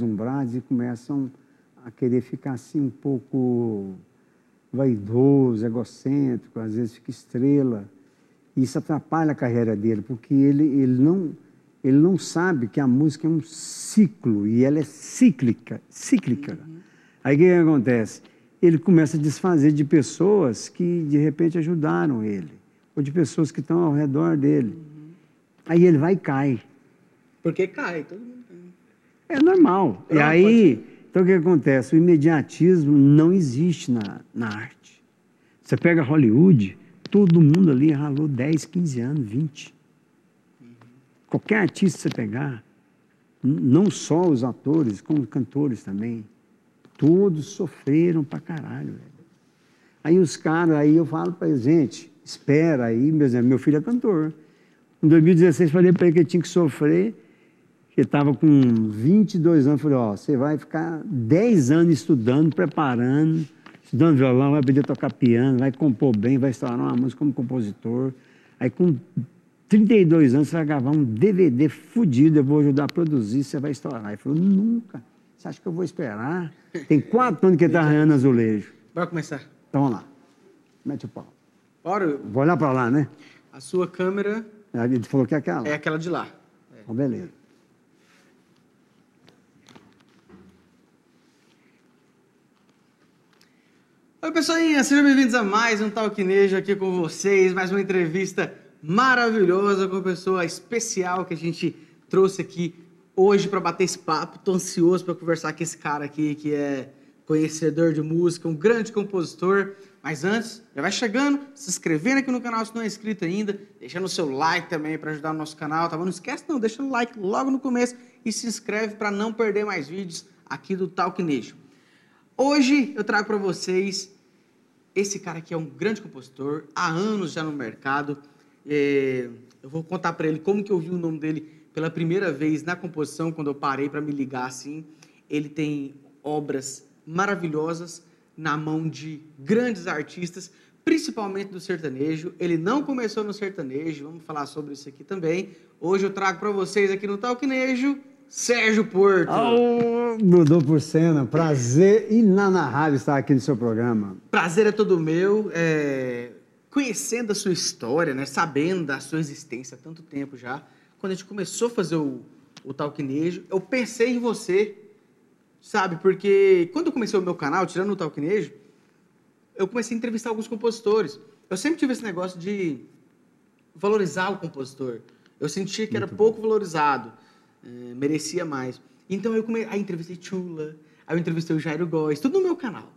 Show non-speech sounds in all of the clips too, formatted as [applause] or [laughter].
deslumbrados e começam a querer ficar assim um pouco vaidoso, egocêntrico, às vezes fica estrela. E isso atrapalha a carreira dele, porque ele, ele, não, ele não sabe que a música é um ciclo e ela é cíclica. cíclica. Uhum. Aí o que, acontece? Ele começa a desfazer de pessoas que de repente ajudaram ele, ou de pessoas que estão ao redor dele. Uhum. Aí ele vai e cai. Porque cai, todo mundo É normal. Pronto, e aí, então o que acontece? O imediatismo não existe na, na arte. Você pega Hollywood, todo mundo ali ralou 10, 15 anos, 20. Qualquer artista que você pegar, não só os atores, como os cantores também, todos sofreram pra caralho, velho. Aí os caras, aí eu falo para eles, gente, espera aí, meu filho é cantor. Em 2016 falei para ele que ele tinha que sofrer que estava com 22 anos, falei, ó, você vai ficar 10 anos estudando, preparando, estudando violão, vai aprender a tocar piano, vai compor bem, vai estourar uma música como compositor. Aí com 32 anos você vai gravar um DVD fudido, eu vou ajudar a produzir, você vai estourar. Ele falou, nunca. Você acha que eu vou esperar? Tem quatro anos que ele está arranhando azulejo. Bora começar. Então vamos lá. Mete o pau. Bora. Vou olhar para lá, né? A sua câmera... Ele falou que é aquela. É aquela de lá. É. Então, beleza. Oi, pessoinha, sejam bem-vindos a mais um Talquinejo aqui com vocês, mais uma entrevista maravilhosa com uma pessoa especial que a gente trouxe aqui hoje para bater esse papo. Tô ansioso para conversar com esse cara aqui que é conhecedor de música, um grande compositor. Mas antes, já vai chegando, se inscrevendo aqui no canal se não é inscrito ainda, deixando o seu like também para ajudar o nosso canal, tá bom? Não esquece não, deixa o like logo no começo e se inscreve para não perder mais vídeos aqui do Talquinejo. Hoje eu trago para vocês esse cara aqui é um grande compositor, há anos já no mercado. É, eu vou contar para ele como que eu vi o nome dele pela primeira vez na composição, quando eu parei para me ligar assim. Ele tem obras maravilhosas na mão de grandes artistas, principalmente do sertanejo. Ele não começou no sertanejo, vamos falar sobre isso aqui também. Hoje eu trago para vocês aqui no Talquinejo Sérgio Porto. Oh, Dudu Porcena, prazer inanarrável estar aqui no seu programa. Prazer é todo meu. É... Conhecendo a sua história, né? sabendo da sua existência há tanto tempo já, quando a gente começou a fazer o, o Talquinejo, eu pensei em você, sabe? Porque quando eu comecei o meu canal, tirando o Talquinejo, eu comecei a entrevistar alguns compositores. Eu sempre tive esse negócio de valorizar o compositor. Eu sentia que era pouco valorizado. É, merecia mais. Então eu comecei, aí entrevistei Chula, aí eu entrevistei o Jairo Góes, tudo no meu canal.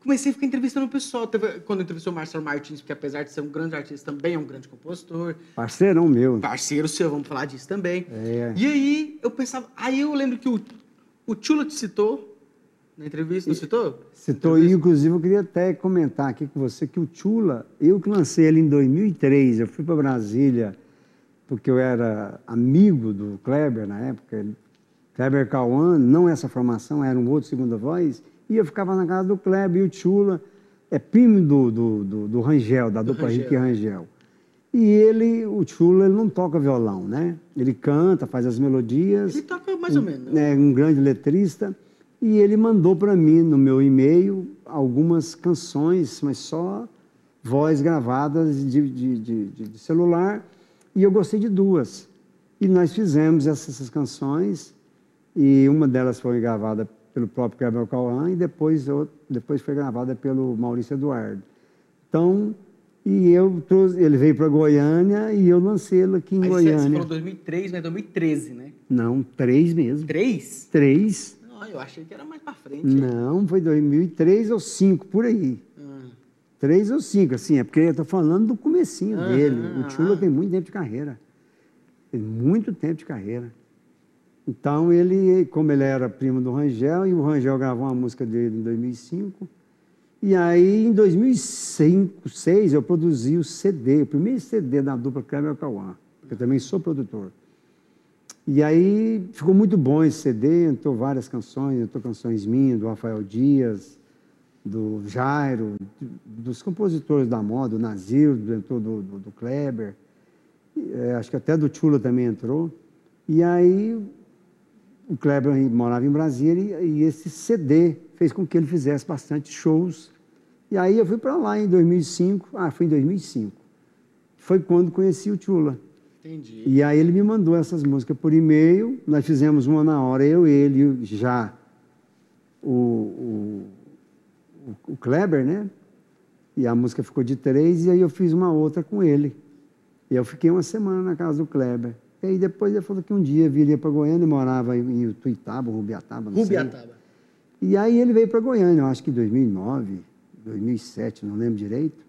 Comecei a ficar entrevistando o pessoal. Teve, quando eu entrevistei o Marcelo Martins, porque apesar de ser um grande artista, também é um grande compositor. Parceirão meu. Parceiro seu, vamos falar disso também. É. E aí eu pensava, aí eu lembro que o, o Chula te citou na entrevista, não citou? Citou, e inclusive eu queria até comentar aqui com você que o Chula, eu que lancei ele em 2003, eu fui para Brasília porque eu era amigo do Kleber na época. Kleber Cauã, não essa formação, era um outro segunda voz, e eu ficava na casa do Kleber e o Chula é primo do, do, do, do Rangel, da do dupla Rick Rangel. E ele, o Chula, ele não toca violão, né? Ele canta, faz as melodias. Ele toca mais ou menos. É um grande letrista. E ele mandou para mim, no meu e-mail, algumas canções, mas só voz gravadas de, de, de, de celular e eu gostei de duas. E nós fizemos essas, essas canções, e uma delas foi gravada pelo próprio Gabriel Cauã, e depois, depois foi gravada pelo Maurício Eduardo. Então, e eu trouxe, ele veio para Goiânia e eu lancei ele aqui em Aí Goiânia. Você falou 2003, mas 2013, né? Não, três mesmo. Três? Três. Não, eu achei que era mais para frente. Não, foi 2003 ou cinco, por aí. Três ou cinco, assim, é porque eu estou falando do comecinho uhum, dele. O Chula tem muito tempo de carreira. Tem muito tempo de carreira. Então, ele, como ele era primo do Rangel, e o Rangel gravou uma música dele em 2005, e aí, em 2005, 2006, eu produzi o CD, o primeiro CD da dupla Kleber Cauã, porque eu também sou produtor. E aí, ficou muito bom esse CD, entrou várias canções, entrou canções minhas, do Rafael Dias, do Jairo, dos compositores da moda, do Nazir, do, do, do, do Kleber, é, acho que até do Chula também entrou. E aí o Kleber morava em Brasília e, e esse CD fez com que ele fizesse bastante shows. E aí eu fui para lá em 2005, ah, foi em 2005. Foi quando conheci o Chula. Entendi. E aí ele me mandou essas músicas por e-mail, nós fizemos uma na hora, eu, ele, já o, o, o Kleber, né? E a música ficou de três, e aí eu fiz uma outra com ele. E eu fiquei uma semana na casa do Kleber. E aí depois ele falou que um dia viria para Goiânia, morava em Tuitaba, Rubiataba, não Rubiataba. sei. E aí ele veio para Goiânia, eu acho que em 2009, 2007, não lembro direito.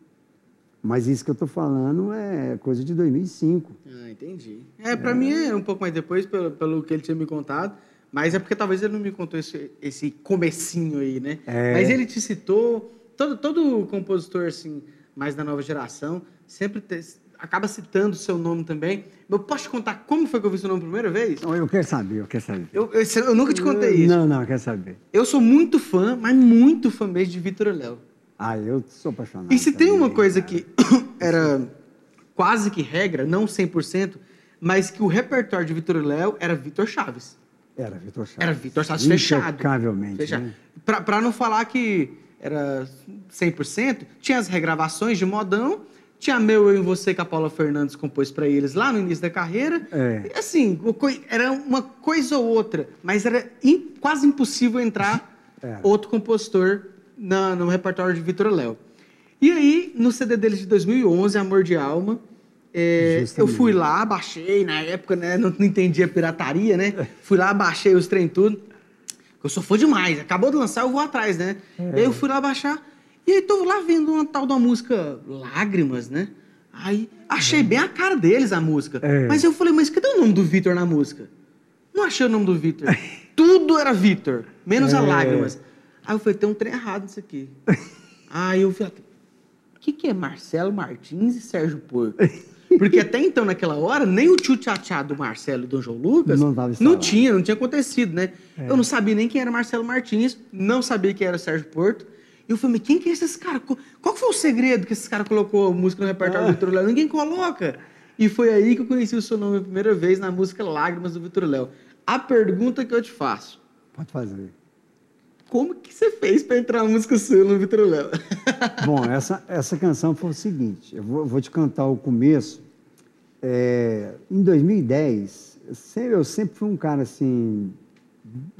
Mas isso que eu estou falando é coisa de 2005. Ah, entendi. É, para mim é um pouco mais depois, pelo, pelo que ele tinha me contado. Mas é porque talvez ele não me contou esse, esse comecinho aí, né? É. Mas ele te citou, todo, todo compositor, assim, mais da nova geração, sempre te- acaba citando o seu nome também. Eu posso te contar como foi que eu vi seu nome a primeira vez? Então, Eu quero saber, eu quero saber. Eu, eu, eu nunca te contei isso. Não, não, eu quero saber. Eu sou muito fã, mas muito fã mesmo de Vitor Léo. Ah, eu sou apaixonado. E se tem também, uma coisa cara. que [coughs] era quase que regra, não 100%, mas que o repertório de Vitor Léo era Vitor Chaves. Era Vitor Chaves. Era Vitor Chaves fechado. Impecavelmente. Fechado. Né? Pra não falar que era 100%, tinha as regravações de modão, tinha Meu Eu e Você que a Paula Fernandes compôs pra eles lá no início da carreira. É. E, assim, era uma coisa ou outra, mas era quase impossível entrar [laughs] Era. outro compositor na- no repertório de Vitor Léo. E aí, no CD deles de 2011, Amor de Alma, é, eu fui lá, baixei, na época, né, não, não entendia pirataria, né? Fui lá, baixei os trem tudo. Eu sou fã demais. Acabou de lançar, eu vou atrás, né? É. Aí eu fui lá baixar. E aí tô lá vendo uma tal da música Lágrimas, né? Aí achei bem a cara deles a música. É. Mas eu falei, mas cadê o nome do Vitor na música? Não achei o nome do Vitor. [laughs] Tudo era Vitor, menos a É. Lágrimas. Aí eu falei, tem um trem errado nisso aqui. [laughs] aí eu falei, o que, que é Marcelo Martins e Sérgio Porco? [laughs] Porque até então, naquela hora, nem o tio tchá do Marcelo e do João Lucas Não não tinha, não tinha acontecido, né? É. Eu não sabia nem quem era Marcelo Martins, não sabia quem era Sérgio Porto. E eu falei, mas quem que é esses caras? Qual foi o segredo que esses caras colocou música no repertório Ah. do Vitor Léo? Ninguém coloca. E foi aí que eu conheci o seu nome a primeira vez na música Lágrimas do Vitor Léo. A pergunta que eu te faço, Pode fazer. Como que você fez para entrar a música sua no Vitor Léo? [laughs] Bom, essa, essa canção foi o seguinte, eu vou, vou te cantar o começo. É, em 2010, eu sempre, fui um cara assim,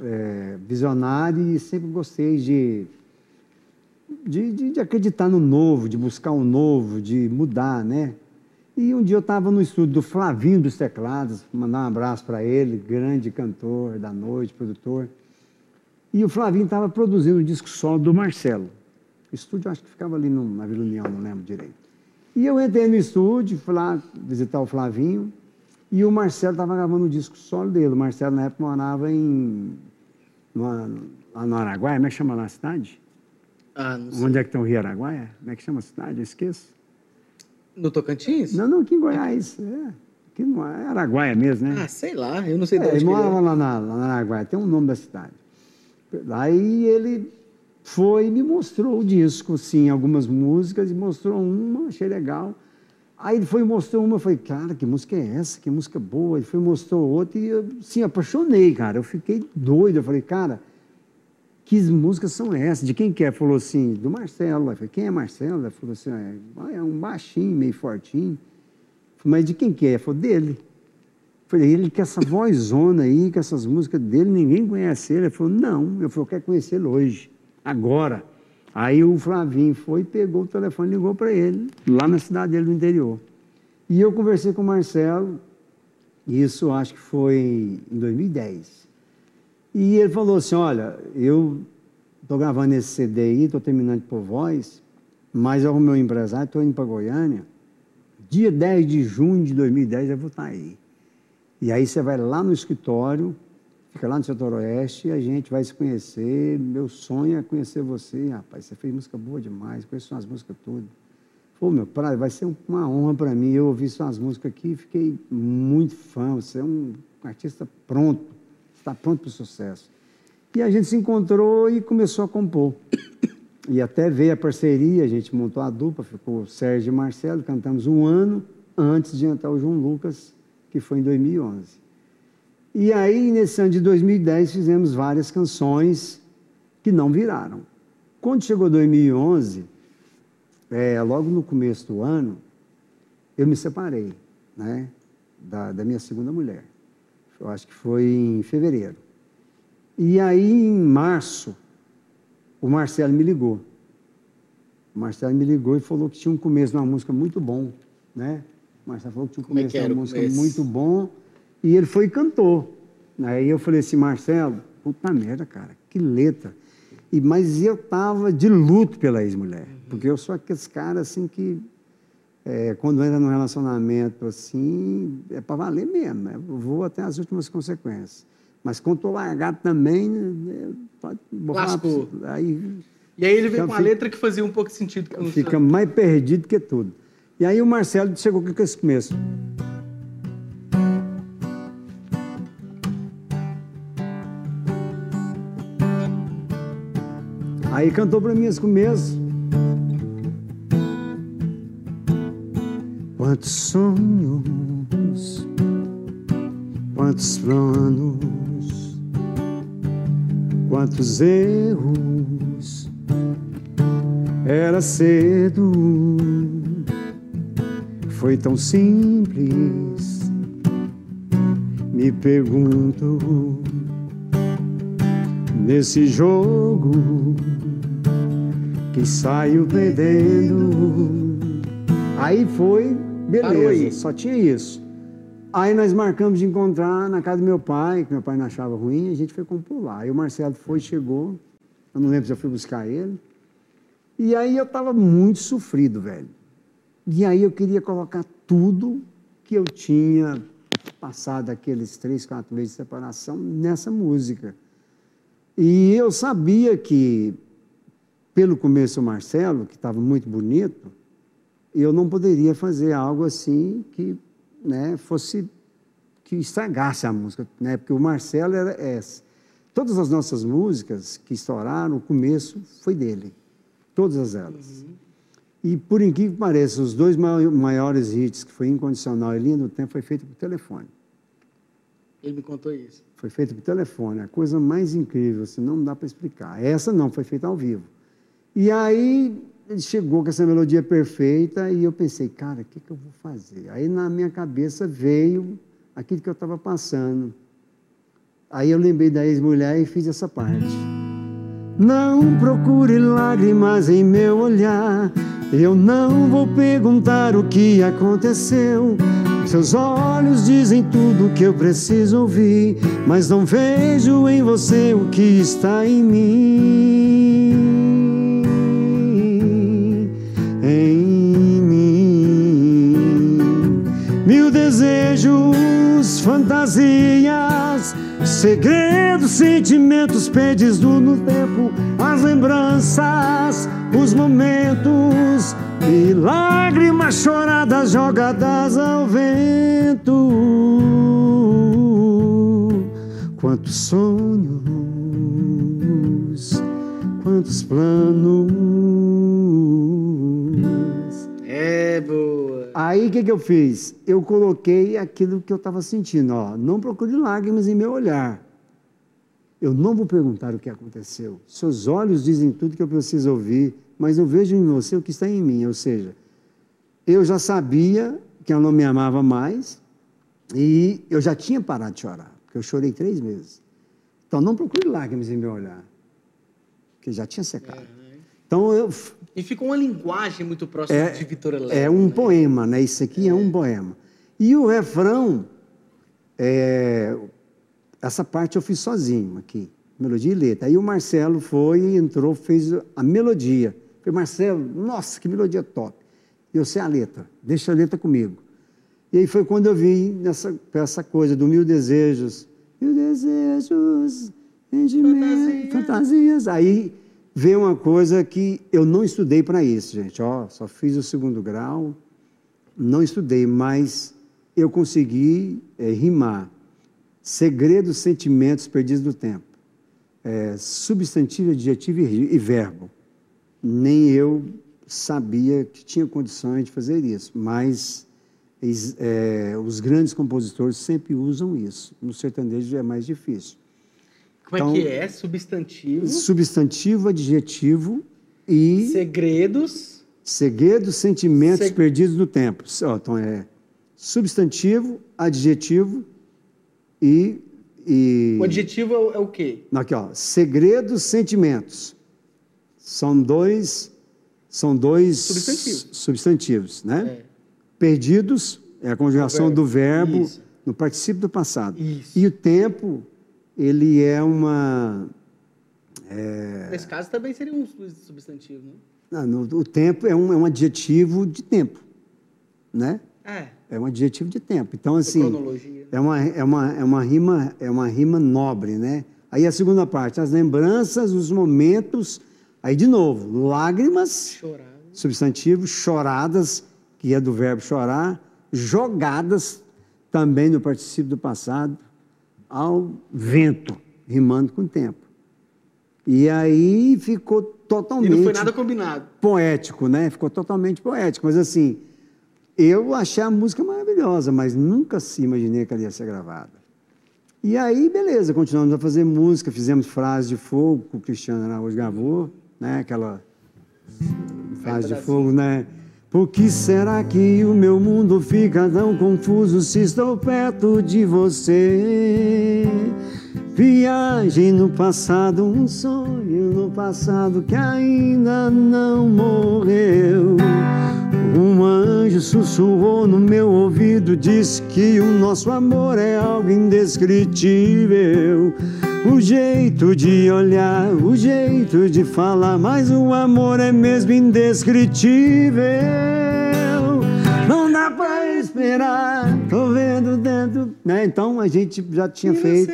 é, visionário e sempre gostei de, de, de- de acreditar no novo, de buscar o novo, de mudar, né? E um dia eu estava no estúdio do Flavinho dos Teclados, mandar um abraço para ele, grande cantor da noite, produtor. E o Flavinho estava produzindo o disco solo do Marcelo. O estúdio acho que ficava ali no, na Vila União, não lembro direito. E eu entrei no estúdio, fui lá visitar o Flavinho, e o Marcelo estava gravando o disco solo dele. O Marcelo, na época, morava em. numa- lá no Araguaia, como é que chama lá a cidade? Ah, não sei. Onde é que tem o Rio Araguaia? Como é que chama a cidade? Eu esqueço. No Tocantins? Não, não, aqui em Goiás. É, aqui no é Araguaia mesmo, né? Ah, sei lá, eu não sei de É, onde ele morava é. lá na, lá na Araguaia, tem um nome da cidade. Aí ele foi e me mostrou o disco, sim, algumas músicas, e mostrou uma, achei legal. Aí ele foi e mostrou uma, eu falei, cara, que música é essa? Que música boa. Ele foi e mostrou outra, e eu, sim, apaixonei, cara. Eu fiquei doido, eu falei, cara, que músicas são essas? De quem que é? Falou assim, do Marcelo. Eu falei, quem é Marcelo? Ele falou assim, "Ah, é um baixinho, meio fortinho. Falei, mas de quem que é? Falou, dele. Falei, ele com essa vozona aí, com essas músicas dele, ninguém conhece ele. Ele falou, não. Eu falei, eu quero conhecer ele hoje, agora. Aí o Flavinho foi, pegou o telefone ligou para ele, lá na cidade dele do interior. E eu conversei com o Marcelo, isso acho que foi em 2010. E ele falou assim, olha, eu estou gravando esse CD aí, estou terminando pôr voz, mas eu arrumei um empresário, estou indo para Goiânia. Dia 10 de junho de 2010 eu vou estar aí. E aí você vai lá no escritório, fica lá no setor oeste, e a gente vai se conhecer. Meu sonho é conhecer você, rapaz. Você fez música boa demais, conheço suas músicas todas. Pô, meu pai, vai ser uma honra para mim. Eu ouvi suas músicas aqui e fiquei muito fã. Você é um artista pronto, está pronto para o sucesso. E a gente se encontrou e começou a compor. [coughs] E até veio a parceria, a gente montou a dupla, ficou Sérgio e Marcelo, cantamos um ano antes de entrar o João Lucas, que foi em 2011. E aí, nesse ano de 2010, fizemos várias canções que não viraram. Quando chegou 2011, é, logo no começo do ano, eu me separei né, da, da minha segunda mulher. Eu acho que foi em fevereiro. E aí, em março, o Marcelo me ligou. O Marcelo me ligou e falou que tinha um começo de uma música muito bom, né? O Marcelo falou que tinha um é começo uma o música muito bom. E ele foi e cantou. Aí eu falei assim, Marcelo, puta merda, cara, que letra. E, mas eu tava de luto pela ex-mulher. Porque eu sou aqueles caras assim que é, quando entra num relacionamento assim, é para valer mesmo. né? Eu vou até as últimas consequências. Mas quando estou largado também, né, pode, Lascou. aí E aí ele veio com a fica- letra que fazia um pouco de sentido fica mais perdido que tudo. E aí o Marcelo chegou com esse começo. Aí cantou para mim esse começo. Quantos sonhos, quantos planos, quantos erros. Era cedo, foi tão simples. Me pergunto, nesse jogo que saiu perdendo. Aí foi, beleza, aí. só tinha isso. Aí nós marcamos de encontrar na casa do meu pai, que meu pai não achava ruim, a gente foi compor lá. Aí o Marcelo foi, chegou, eu não lembro se eu fui buscar ele. E aí eu estava muito sofrido, velho. E aí eu queria colocar tudo que eu tinha passado aqueles três, quatro meses de separação nessa música. E eu sabia que, pelo começo, o Marcelo, que estava muito bonito, eu não poderia fazer algo assim que né, fosse que estragasse a música, né? Porque o Marcelo era essa. Todas as nossas músicas que estouraram, o começo foi dele, todas elas. E por incrível que pareça, os dois mai- maiores hits, que foi Incondicional e Linha do Tempo, foi feito por telefone. Ele me contou isso. Foi feito por telefone, a coisa mais incrível, assim, não dá para explicar. Essa não, foi feita ao vivo. E aí ele chegou com essa melodia perfeita e eu pensei, cara, o que, que eu vou fazer? Aí na minha cabeça veio aquilo que eu estava passando. Aí eu lembrei da ex-mulher e fiz essa parte. Não procure lágrimas em meu olhar. Eu não vou perguntar o que aconteceu. Seus olhos dizem tudo que eu preciso ouvir, mas não vejo em você o que está em mim. Em mim. Mil desejos, fantasias, segredos, sentimentos perdidos no tempo, as lembranças, os momentos e lágrimas choradas jogadas ao vento. Quantos sonhos, quantos planos. É boa. Aí o que, que eu fiz? Eu coloquei aquilo que eu estava sentindo. Ó, não procure lágrimas em meu olhar. Eu não vou perguntar o que aconteceu. Seus olhos dizem tudo que eu preciso ouvir, mas eu vejo em você o que está em mim. Ou seja, eu já sabia que ela não me amava mais e eu já tinha parado de chorar, porque eu chorei três meses. Então não procure lágrimas em meu olhar, porque já tinha secado. Então eu E ficou uma linguagem muito próxima é, de Vitor Heleno. é um né? poema, né? Isso aqui é. um poema. E o refrão, é, essa parte eu fiz sozinho aqui, melodia e letra. Aí o Marcelo foi, entrou, fez a melodia. Falei, Marcelo, nossa, que melodia top. Eu sei a letra, deixa a letra comigo. E aí foi quando eu vim nessa essa coisa do mil desejos. Mil desejos, Fantasias. fantasias. Aí veio uma coisa que eu não estudei para isso, gente. Ó, só fiz o segundo grau, não estudei, mas eu consegui eh, rimar. Segredos, sentimentos perdidos do tempo. É, substantivo, adjetivo e, e verbo. Nem eu sabia que tinha condições de fazer isso, mas é, os grandes compositores sempre usam isso. No sertanejo é mais difícil. Como Então- é que é? Substantivo. Substantivo, adjetivo e Segredos. segredos, sentimentos Seg- perdidos no tempo. Então é substantivo, adjetivo e. e... O adjetivo é o, é o quê? Aqui, ó. Segredos, sentimentos. São dois. São dois Substantivos. substantivos, né? É. Perdidos é a conjugação verbo. do verbo Isso. no particípio do passado. Isso. E o tempo, ele é uma. Nesse caso também seria um sub- substantivo, né? não, no- o tempo é um, é um adjetivo de tempo, né? É. É um adjetivo de tempo. Então, é assim, cronologia. é uma, é, uma, é, uma rima, é uma rima nobre, né? Aí a segunda parte, as lembranças, os momentos. Aí, de novo, lágrimas, Chorar. substantivo, choradas, que é do verbo chorar, jogadas, também no particípio do passado, ao vento, rimando com o tempo. E aí ficou E totalmente não foi nada combinado. poético, né? Ficou totalmente poético. Mas assim, eu achei a música maravilhosa, mas nunca se imaginei que ela ia ser gravada. E aí, beleza, continuamos a fazer música, fizemos frase de fogo o Cristiano Araújo gravou, né? Aquela frase de fogo, né? Por que será que o meu mundo fica tão confuso se estou perto de você? Viagem no passado, um sonho no passado que ainda não morreu. Um anjo sussurrou no meu ouvido, disse que o nosso amor é algo indescritível. O jeito de olhar, o jeito de falar, mas o amor é mesmo indescritível. Não dá pra esperar, tô vendo dentro. Né? Então a gente já tinha feito.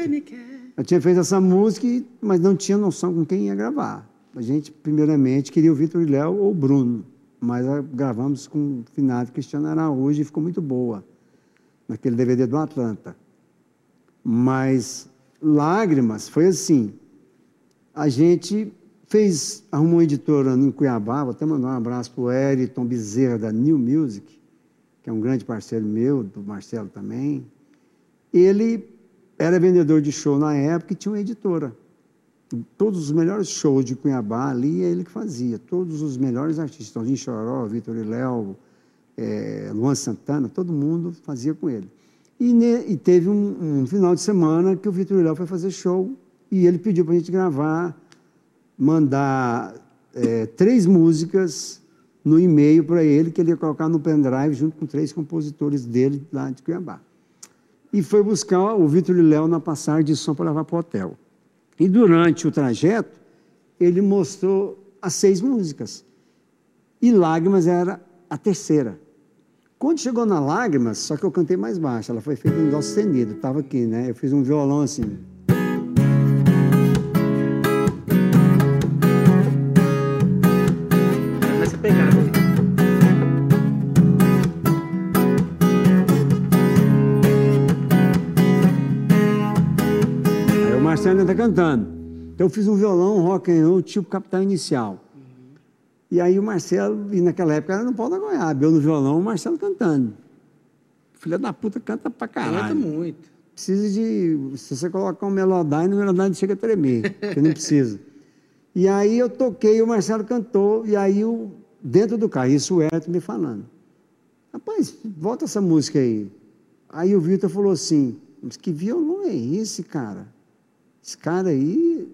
Eu tinha feito essa música, mas não tinha noção com quem ia gravar. A gente, primeiramente, queria o Vitor e Léo ou o Bruno, mas ah, gravamos com o finado Cristiano Araújo e ficou muito boa, naquele DVD do Atlanta. Mas Lágrimas foi assim, a gente fez, arrumou uma editora em Cuiabá, vou até mandar um abraço para o Eriton Bezerra, da New Music, que é um grande parceiro meu, do Marcelo também. Ele era vendedor de show na época e tinha uma editora. Todos os melhores shows de Cuiabá ali é ele que fazia. Todos os melhores artistas, Toninho Choró, Vitor e Léo, eh, Luan Santana, todo mundo fazia com ele. E, ne- e teve um, um final de semana que o Vitor e Léo foi fazer show e ele pediu para a gente gravar, mandar eh, três músicas no e-mail para ele, que ele ia colocar no pendrive junto com três compositores dele lá de Cuiabá e foi buscar o Vitor e Léo na passagem de som para levar para o hotel. E durante o trajeto, ele mostrou as seis músicas. E Lágrimas era a terceira. Quando chegou na Lágrimas, só que eu cantei mais baixo, ela foi feita em dó sustenido, estava aqui, né? Eu fiz um violão assim. Marcelo ainda cantando. Então eu fiz um violão rock and roll, tipo Capital Inicial. E aí o Marcelo, e naquela época era no pau da goiaba, eu no violão, o Marcelo cantando. Filha da puta canta pra Canta caralho. muito. Precisa de. Se você colocar um Melodyne, o Melodyne chega a tremer, porque não precisa. E aí eu toquei, o Marcelo cantou, e aí o, dentro do carro, isso o Herto me falando. Rapaz, volta essa música aí. Aí o Vitor falou assim: mas que violão é esse, cara? Esse cara aí,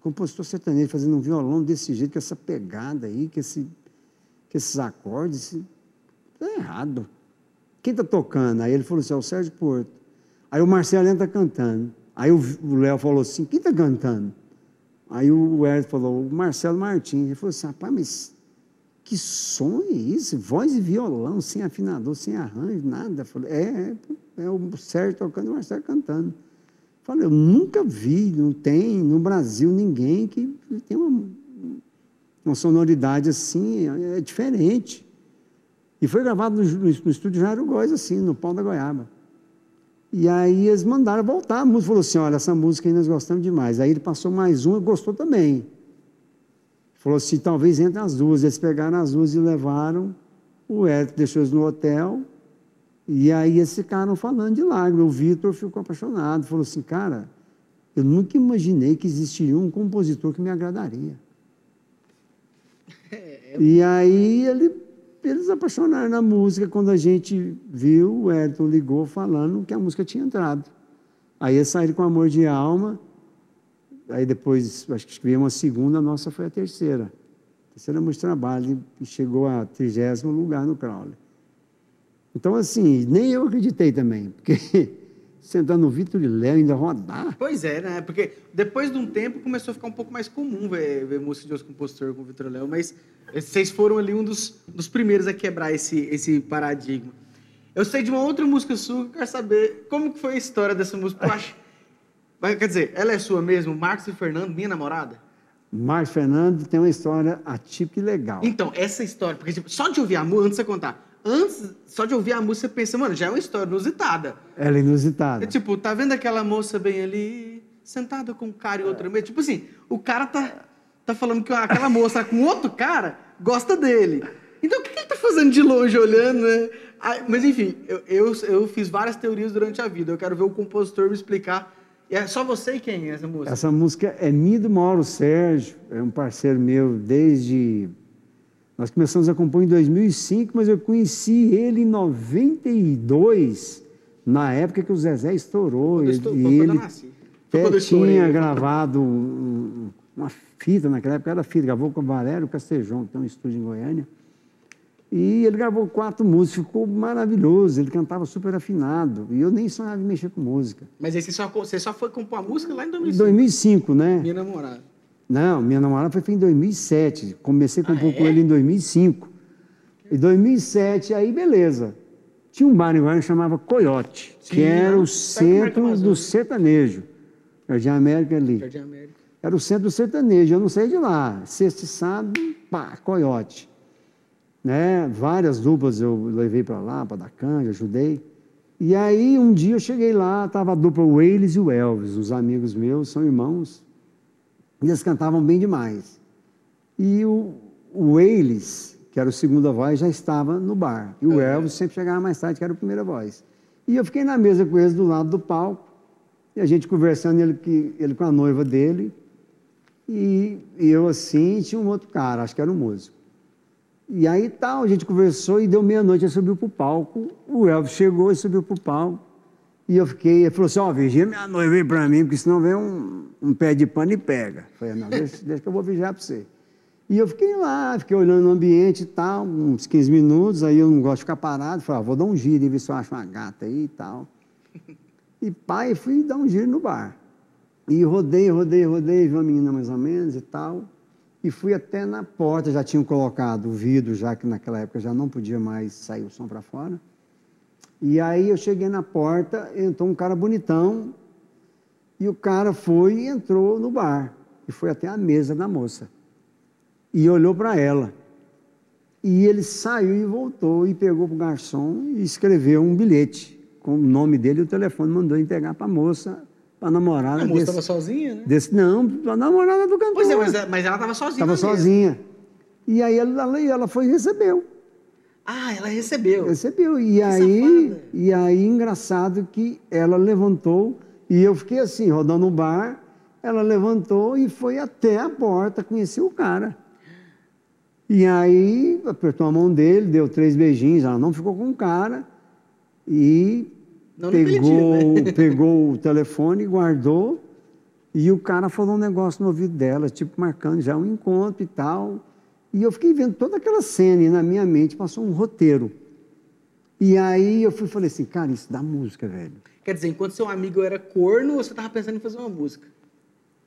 compositor sertanejo, fazendo um violão desse jeito, com essa pegada aí, com, esse, com esses acordes, tá errado. Quem está tocando? Aí ele falou assim, é o Sérgio Porto. Aí o Marcelo está cantando. Aí o o Léo falou assim, quem está cantando? Aí o Hélio falou, o Marcelo Martins. Ele falou assim, rapaz, mas que som é esse? Voz e violão, sem afinador, sem arranjo, nada. Eu falei, é, é, é o Sérgio tocando e o Marcelo cantando. Falei, eu nunca vi, não tem no Brasil ninguém que tem uma, uma sonoridade assim, é, é diferente. E foi gravado no, no, no estúdio Jairo Góes, assim, no pau da goiaba. E aí eles mandaram voltar. A música falou assim: olha, essa música aí nós gostamos demais. Aí ele passou mais uma gostou também. Falou assim: talvez entre as duas. Eles pegaram as duas e levaram. O Hélio deixou eles no hotel. E aí esse cara falando de lágrimas, o Vitor ficou apaixonado, falou assim, cara, eu nunca imaginei que existiria um compositor que me agradaria. [laughs] É, E aí ele, eles apaixonaram na música quando a gente viu, o Ayrton ligou falando que a música tinha entrado. Aí eles saíram com Amor de Alma, aí depois, acho que escrevi uma segunda, a nossa foi a terceira. A terceira música de trabalho, e chegou a trigésimo lugar no Crowley. Então, assim, nem eu acreditei também, porque [laughs] sentar no Vitor e Léo ainda rodar. Pois é, né? Porque depois de um tempo começou a ficar um pouco mais comum ver, ver música de outros compositores com o Vitor Léo, mas vocês foram ali um dos, dos primeiros a quebrar esse, esse paradigma. Eu sei de uma outra música sua, quero saber como que foi a história dessa música. Eu acho, [laughs] quer dizer, ela é sua mesmo, Marcos e Fernando, minha namorada? Marcos Fernando tem uma história atípica e legal. Então, essa história, porque tipo, só de ouvir a música, antes de você contar, antes, só de ouvir a música, pensa, mano, já é uma história inusitada. Ela é inusitada. É tipo, tá vendo aquela moça bem ali, sentada com um cara e outro meio? Tipo assim, o cara tá, tá falando que aquela moça com outro cara gosta dele. Então, o que ele tá fazendo de longe olhando, né? Mas, enfim, eu, eu, eu fiz várias teorias durante a vida. Eu quero ver o compositor me explicar. É só você e quem é essa música? Essa música é minha do Mauro Sérgio, é um parceiro meu desde nós começamos a compor em 2005, mas eu conheci ele em 92, na época que o Zezé estourou. Quando estou, e ele até tinha gravado um, uma fita, naquela época era fita, gravou com o Valério Castejão, que tem um estúdio em Goiânia. E ele gravou quatro músicas, ficou maravilhoso, ele cantava super afinado. E eu nem sonhava em mexer com música. Mas aí você só, você só foi compor a música lá em 2005? Em 2005, né? Minha namorada. Não, minha namorada foi em 2007. Comecei a compor ah, é? com ele em 2005. Em 2007, aí beleza. Tinha um bar em Goiânia que chamava Coyote, Sim, que era o centro do sertanejo. Jardim América ali. Jardim América. Era o centro do sertanejo, eu não saí de lá. Sexta e sábado, pá, Coyote. Né? Várias duplas eu levei para lá, para dar canja, ajudei. E aí um dia eu cheguei lá, estava a dupla Wales e o Elvis, os amigos meus, são irmãos, e eles cantavam bem demais. E o, o Eilis, que era o segunda voz, já estava no bar. E o Elvis sempre chegava mais tarde, que era a primeira voz. E eu fiquei na mesa com eles do lado do palco, e a gente conversando, ele, ele com a noiva dele, e, e eu assim, tinha um outro cara, acho que era um músico. E aí tal, a gente conversou e deu meia-noite, ele subiu para o palco, o Elvis chegou e subiu para o palco, e eu fiquei, ele falou assim, ó, oh, vigia minha noiva aí para mim, porque senão vem um, um pé de pano e pega. Eu falei, não, deixa, deixa que eu vou vigiar para você. E eu fiquei lá, fiquei olhando o ambiente e tal, uns 15 minutos, aí eu não gosto de ficar parado, falei, ah, vou dar um giro e ver se eu acho uma gata aí e tal. E pai, fui dar um giro no bar. E rodei, rodei, rodei, vi uma menina mais ou menos e tal. E fui até na porta, já tinham colocado o vidro, já que naquela época já não podia mais sair o som para fora. E aí eu cheguei na porta, entrou um cara bonitão, e o cara foi e entrou no bar, e foi até a mesa da moça. E olhou para ela. E ele saiu e voltou, e pegou para o garçom e escreveu um bilhete com o nome dele e o telefone, mandou entregar para a moça, para a namorada. A moça estava sozinha, né? Desse, não, a namorada do cantor. Pois é, mas, mas ela estava sozinha. Estava sozinha. E aí ela, ela foi e recebeu. Ah, ela recebeu. Recebeu. E aí, e aí, engraçado que ela levantou e eu fiquei assim, rodando no bar. Ela levantou e foi até a porta, conheceu o cara. E aí apertou a mão dele, deu três beijinhos, ela não ficou com o cara e não pegou, né? pegou o telefone, guardou e o cara falou um negócio no ouvido dela, tipo marcando já um encontro e tal. E eu fiquei vendo toda aquela cena e na minha mente passou um roteiro. E aí eu fui falei assim, cara, isso dá música, velho. Quer dizer, enquanto seu amigo era corno, você estava pensando em fazer uma música.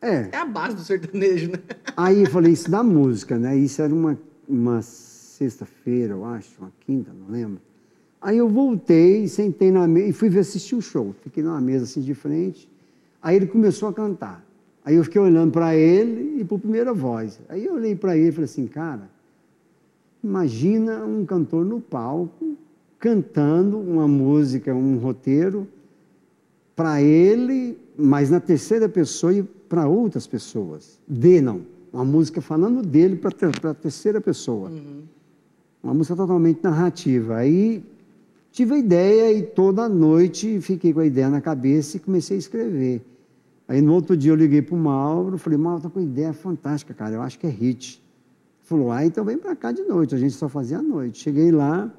É. É a base do sertanejo, né? [laughs] Aí eu falei, isso dá música, né? Isso era uma, uma sexta-feira, eu acho, uma quinta, não lembro. Aí eu voltei, sentei na mesa e fui assistir o show. Fiquei numa mesa assim de frente. Aí ele começou a cantar. Aí eu fiquei olhando para ele e para a primeira voz. Aí eu olhei para ele e falei assim, cara, imagina um cantor no palco cantando uma música, um roteiro para ele, mas na terceira pessoa e para outras pessoas. De não, uma música falando dele para a terceira pessoa. Uhum. Uma música totalmente narrativa. Aí tive a ideia e toda noite fiquei com a ideia na cabeça e comecei a escrever. Aí no outro dia eu liguei para o Mauro, falei, Mauro, tá com ideia fantástica, cara, eu acho que é hit. Ele falou, ah, então vem para cá de noite, a gente só fazia à noite. Cheguei lá,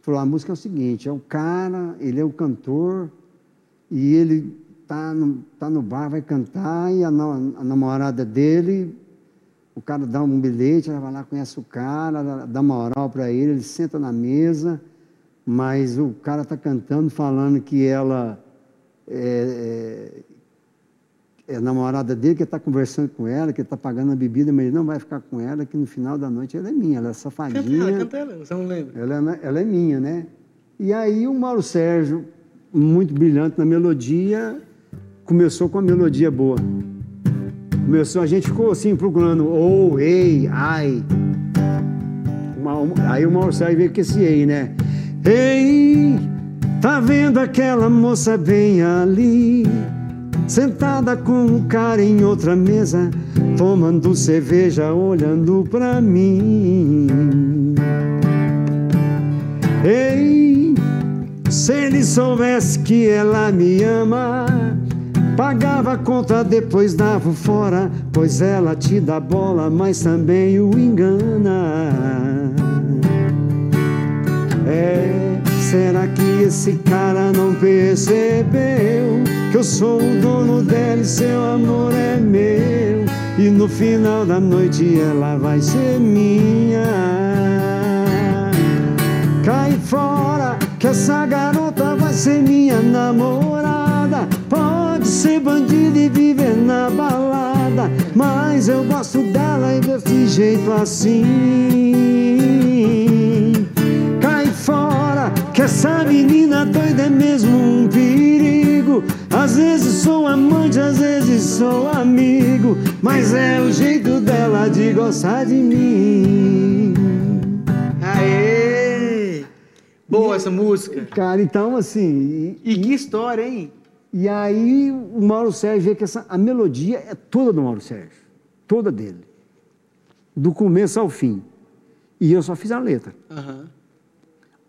falou, a música é o seguinte, é o cara, ele é o cantor, e ele tá no, tá no bar, vai cantar, e a, a namorada dele, o cara dá um bilhete, ela vai lá, conhece o cara, dá moral para ele, ele senta na mesa, mas o cara está cantando, falando que ela é, é, é namorada dele, que está conversando com ela, que está pagando a bebida, mas ele não vai ficar com ela, que no final da noite ela é minha, ela é safadinha. Canta ela, canta ela, você não lembra? Ela, ela é minha, né? E aí o Mauro Sérgio, muito brilhante na melodia, começou com a melodia boa. Começou, a gente ficou assim procurando, ou, oh, ei, ai. Aí o Mauro Sérgio veio com esse ei, né? Ei, tá vendo aquela moça bem ali? Sentada com um cara em outra mesa, tomando cerveja, olhando pra mim. Ei, se ele soubesse que ela me ama, pagava a conta, depois dava fora, pois ela te dá bola, mas também o engana. É, será que esse cara não percebeu que eu sou o dono dela e seu amor é meu? E no final da noite ela vai ser minha. Cai fora que essa garota vai ser minha namorada. Pode ser bandida e viver na balada, mas eu gosto dela e desse jeito assim que essa menina doida é mesmo um perigo. Às vezes sou amante, às vezes sou amigo, mas é o jeito dela de gostar de mim. Aê! Boa essa música. Cara, então assim. E, e que história, hein? E aí o Mauro Sérgio vê que essa, a melodia é toda do Mauro Sérgio. Toda dele. Do começo ao fim. E eu só fiz a letra. Uhum.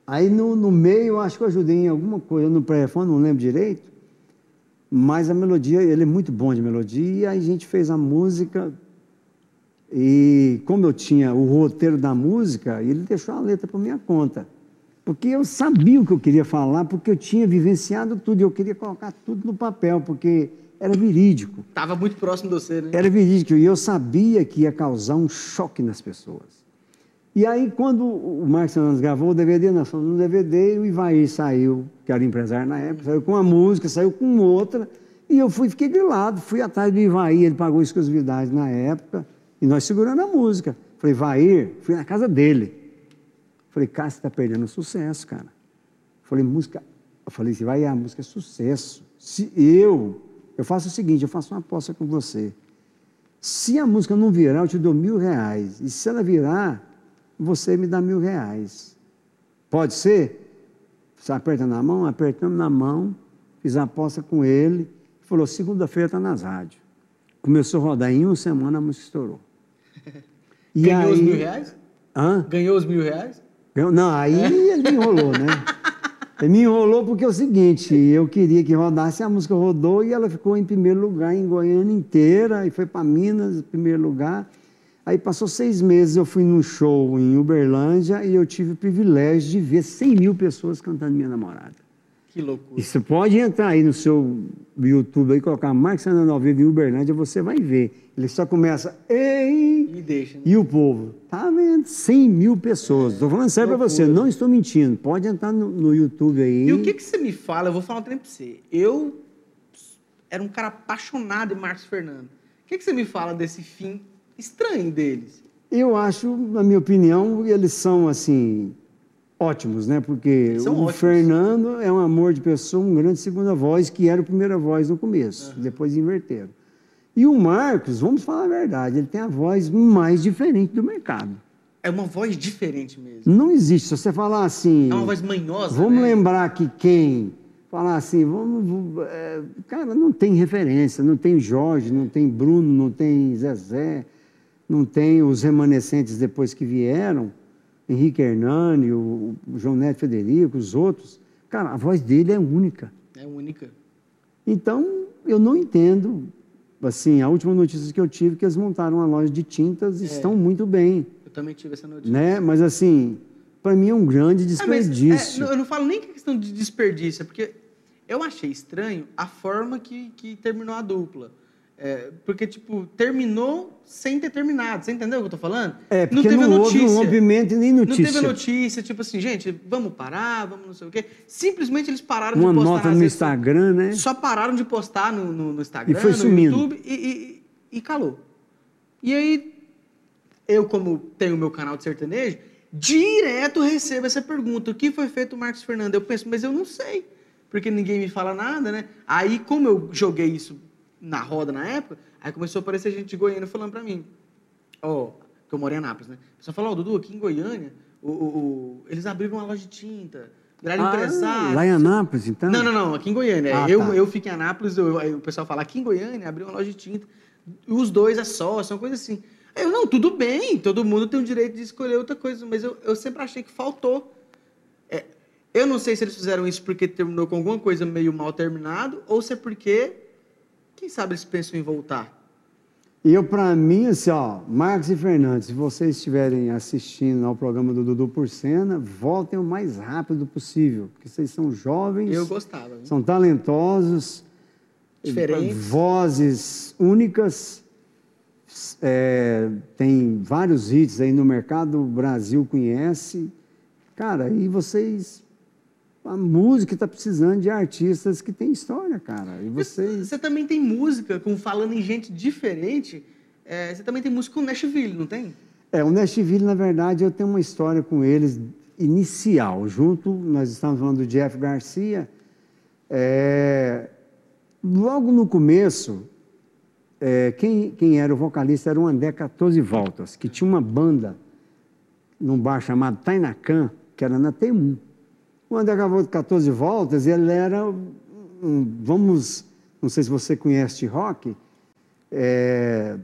Aí no, no meio, acho que eu ajudei em alguma coisa no pré-fone, não lembro direito. Mas a melodia, ele é muito bom de melodia, e aí a gente fez a música. E como eu tinha o roteiro da música, ele deixou a letra por minha conta. Porque eu sabia o que eu queria falar, porque eu tinha vivenciado tudo, e eu queria colocar tudo no papel, porque era verídico. Estava muito próximo de você, né? Era verídico, e eu sabia que ia causar um choque nas pessoas. E aí, quando o Marcos Fernandes gravou o DVD, nós fomos no DVD e o Ivaí saiu, que era empresário na época, saiu com uma música, saiu com outra, e eu fui, fiquei grilado, fui atrás do Ivaí, ele pagou exclusividade na época, e nós segurando a música. Falei, Ivaí, fui na casa dele. Falei, cara, você está perdendo sucesso, cara. Falei, música. Eu falei, vai, a música é sucesso. Se eu, eu faço o seguinte, eu faço uma aposta com você. Se a música não virar, eu te dou mil reais. E se ela virar, você me dá mil reais. Pode ser? Você aperta na mão? Apertamos na mão, fiz a aposta com ele, falou, segunda-feira está nas rádios. Começou a rodar, em uma semana a música estourou. [laughs] E Ganhou aí... os mil reais? Hã? Ganhou os mil reais? Ganhou... Não, aí é. ele me enrolou, né? Ele me enrolou porque é o seguinte, eu queria que rodasse, a música rodou e ela ficou em primeiro lugar em Goiânia inteira, e foi para Minas, em primeiro lugar. Aí passou seis meses, eu fui num show em Uberlândia e eu tive o privilégio de ver 100 mil pessoas cantando Minha Namorada. Que loucura. E você pode entrar aí no seu YouTube e colocar Marcos Fernando ao vivo em Uberlândia, você vai ver. Ele só começa, ei! E deixa. Né? E o povo, tá vendo? 100 mil pessoas. Estou falando sério para você, não estou mentindo. Pode entrar no, no, YouTube aí. E o que, que você me fala? Eu vou falar um tempo para você. Eu era um cara apaixonado em Marcos Fernando. O que, que você me fala desse fim estranho deles. Eu acho, na minha opinião, eles são assim ótimos, né? Porque o ótimos. Fernando é um amor de pessoa, um grande segunda voz, que era a primeira voz no começo, uhum. depois inverteram. E o Marcos, vamos falar a verdade, ele tem a voz mais diferente do mercado. É uma voz diferente mesmo. Não existe. Se você falar assim. É uma voz manhosa. Vamos né? lembrar que quem falar assim, vamos, é, cara, não tem referência, não tem Jorge, não tem Bruno, não tem Zezé, não tem os remanescentes depois que vieram, Henrique Hernani, o, o João Neto Federico, os outros, cara, a voz dele é única. É única. Então, eu não entendo. Assim, a última notícia que eu tive é que eles montaram uma loja de tintas e É. estão muito bem, Eu também tive essa notícia. né? Mas assim, para mim é um grande Ah, desperdício. é, eu não falo nem que é questão de desperdício, é porque eu achei estranho a forma que, que terminou a dupla. É, porque, tipo, terminou sem ter terminado. Você entendeu o que eu tô falando? É, porque não, teve houve um notícia. rompimento e nem Não notícia. teve a notícia, tipo assim, gente, vamos parar, vamos não sei o quê. Simplesmente eles pararam Uma de postar nota nas no Instagram, né? Só pararam de postar no, no- no Instagram, E foi no sumindo. YouTube e, e- e calou. E aí, eu, como tenho o meu canal de sertanejo, direto recebo essa pergunta: o que foi feito o Marcos Fernando? Eu penso, mas eu não sei, porque ninguém me fala nada, né? Aí, como eu joguei isso na roda na época, aí começou a aparecer gente de Goiânia falando pra mim: ó, que eu moro em Anápolis, né? A pessoa falou: ó, Dudu, aqui em Goiânia, o- o- o- eles abriram uma loja de tinta, viraram Ah, empresário. lá em Anápolis, então? Não, não, não, aqui em Goiânia. Ah, eu, tá. eu fico em Anápolis, eu- o pessoal fala, aqui em Goiânia abriu uma loja de tinta. Os dois é sócio, uma coisa assim. Eu, não, tudo bem, todo mundo tem o direito de escolher outra coisa, mas eu, eu sempre achei que faltou. É, eu não sei se eles fizeram isso porque terminou com alguma coisa meio mal terminado, ou se é porque, quem sabe eles pensam em voltar. E eu, para mim, assim, ó, Marcos e Fernandes, se vocês estiverem assistindo ao programa do Dudu por Cena, voltem o mais rápido possível, porque vocês são jovens, Eu gostava. viu? são talentosos, Diferentes. vozes únicas, é, tem vários hits aí no mercado, o Brasil conhece. Cara, e vocês. A música está precisando de artistas que têm história, cara. E vocês. Você também tem música, com falando em gente diferente, é, você também tem música com Nashville, não tem? É, o Nashville, na verdade, eu tenho uma história com eles inicial. Junto, nós estamos falando do Jeff Garcia. É, logo no começo, é, quem, quem era o vocalista era o André 14 Voltas, que tinha uma banda num bar chamado Tainacan, que era na T1. O André 14 Voltas, ele era, vamos, não sei se você conhece de rock, é,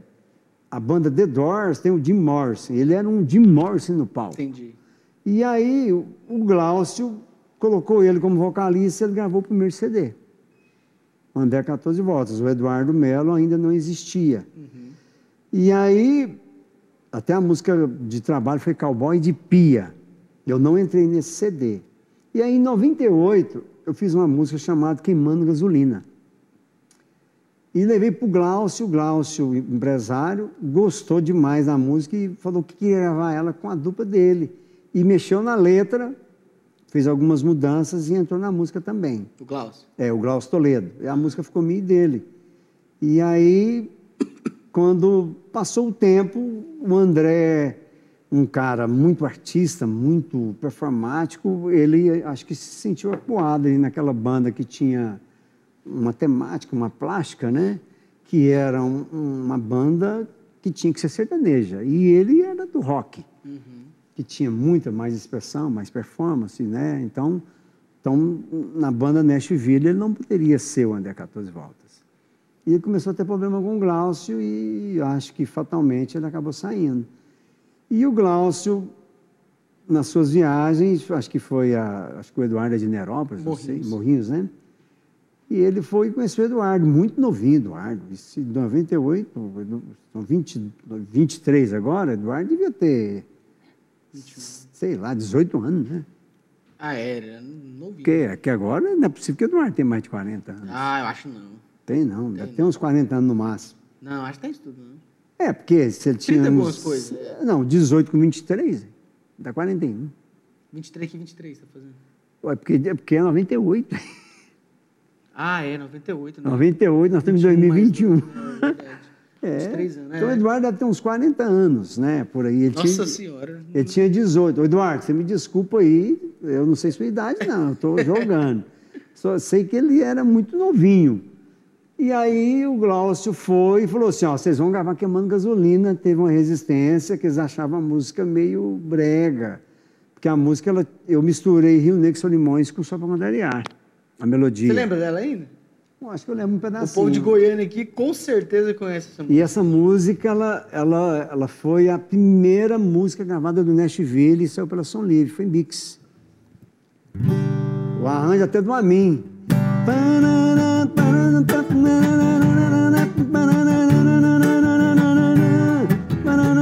a banda The Doors tem o Jim Morrison, ele era um Jim Morrison no palco. Entendi. E aí o Glaucio colocou ele como vocalista e ele gravou o primeiro CD. O André 14 Voltas. O Eduardo Melo ainda não existia. E aí, até a música de trabalho foi Cowboy de Pia. Eu não entrei nesse CD. E aí, em 98, eu fiz uma música chamada Queimando Gasolina. E levei para o Glaucio, o Glaucio, empresário, gostou demais da música e falou que queria gravar ela com a dupla dele. E mexeu na letra, fez algumas mudanças e entrou na música também. O Klaus. É, o Glaucio Toledo. E a música ficou minha e dele. E aí, [coughs] quando passou o tempo, o André, um cara muito artista, muito performático, ele acho que se sentiu acuado ali naquela banda que tinha uma temática, uma plástica, né? Que era um- uma banda que tinha que ser sertaneja. E ele era do rock que tinha muita mais expressão, mais performance, né? Então, então na banda Nashville ele não poderia ser o André 14 Voltas. E ele começou a ter problema com o Glaucio e acho que fatalmente ele acabou saindo. E o Glaucio, nas suas viagens, acho que foi a, acho que o Eduardo é de Nerópolis, não sei, Morrinhos. Morrinhos, né? E ele foi e conheceu o Eduardo, muito novinho, Eduardo. Isso em 98, são 20, 23 agora, Eduardo devia ter, sei lá, 18 anos, né? Ah, era. Não vi. Porque que agora não é possível que o Eduardo tenha mais de 40 anos. Ah, eu acho não. Tem não, deve ter uns 40 anos no máximo. Não, acho que tem isso tudo, não. É, porque se ele 30 tinha. e algumas uns- coisas, é. Não, 18 com 23, dá 41. 23 que 23 tá fazendo. Ué, porque, é porque é 98. Ah, é, 98, né? 98, nós estamos em 2021. É verdade. [laughs] É. 23 anos, Então o é. Eduardo deve ter uns 40 anos, né? Por aí. Ele Nossa tinha, senhora. Ele tinha 18. Ô, Eduardo, você me desculpa aí, eu não sei sua idade, não, eu estou [laughs] jogando. Só sei que ele era muito novinho. E aí o Glaucio foi e falou assim: ó, vocês vão gravar queimando gasolina. Teve uma resistência, que eles achavam a música meio brega. Porque a música, ela, eu misturei Rio Negro e Solimões com Só para Mandariar, a melodia. Você lembra dela ainda? Eu acho que eu lembro um O pedacinho. povo de Goiânia aqui com certeza conhece essa música. E essa música, ela, ela, ela foi a primeira música gravada do Nashville e saiu pela Som Livre, foi em Mix. O arranjo até do Amin.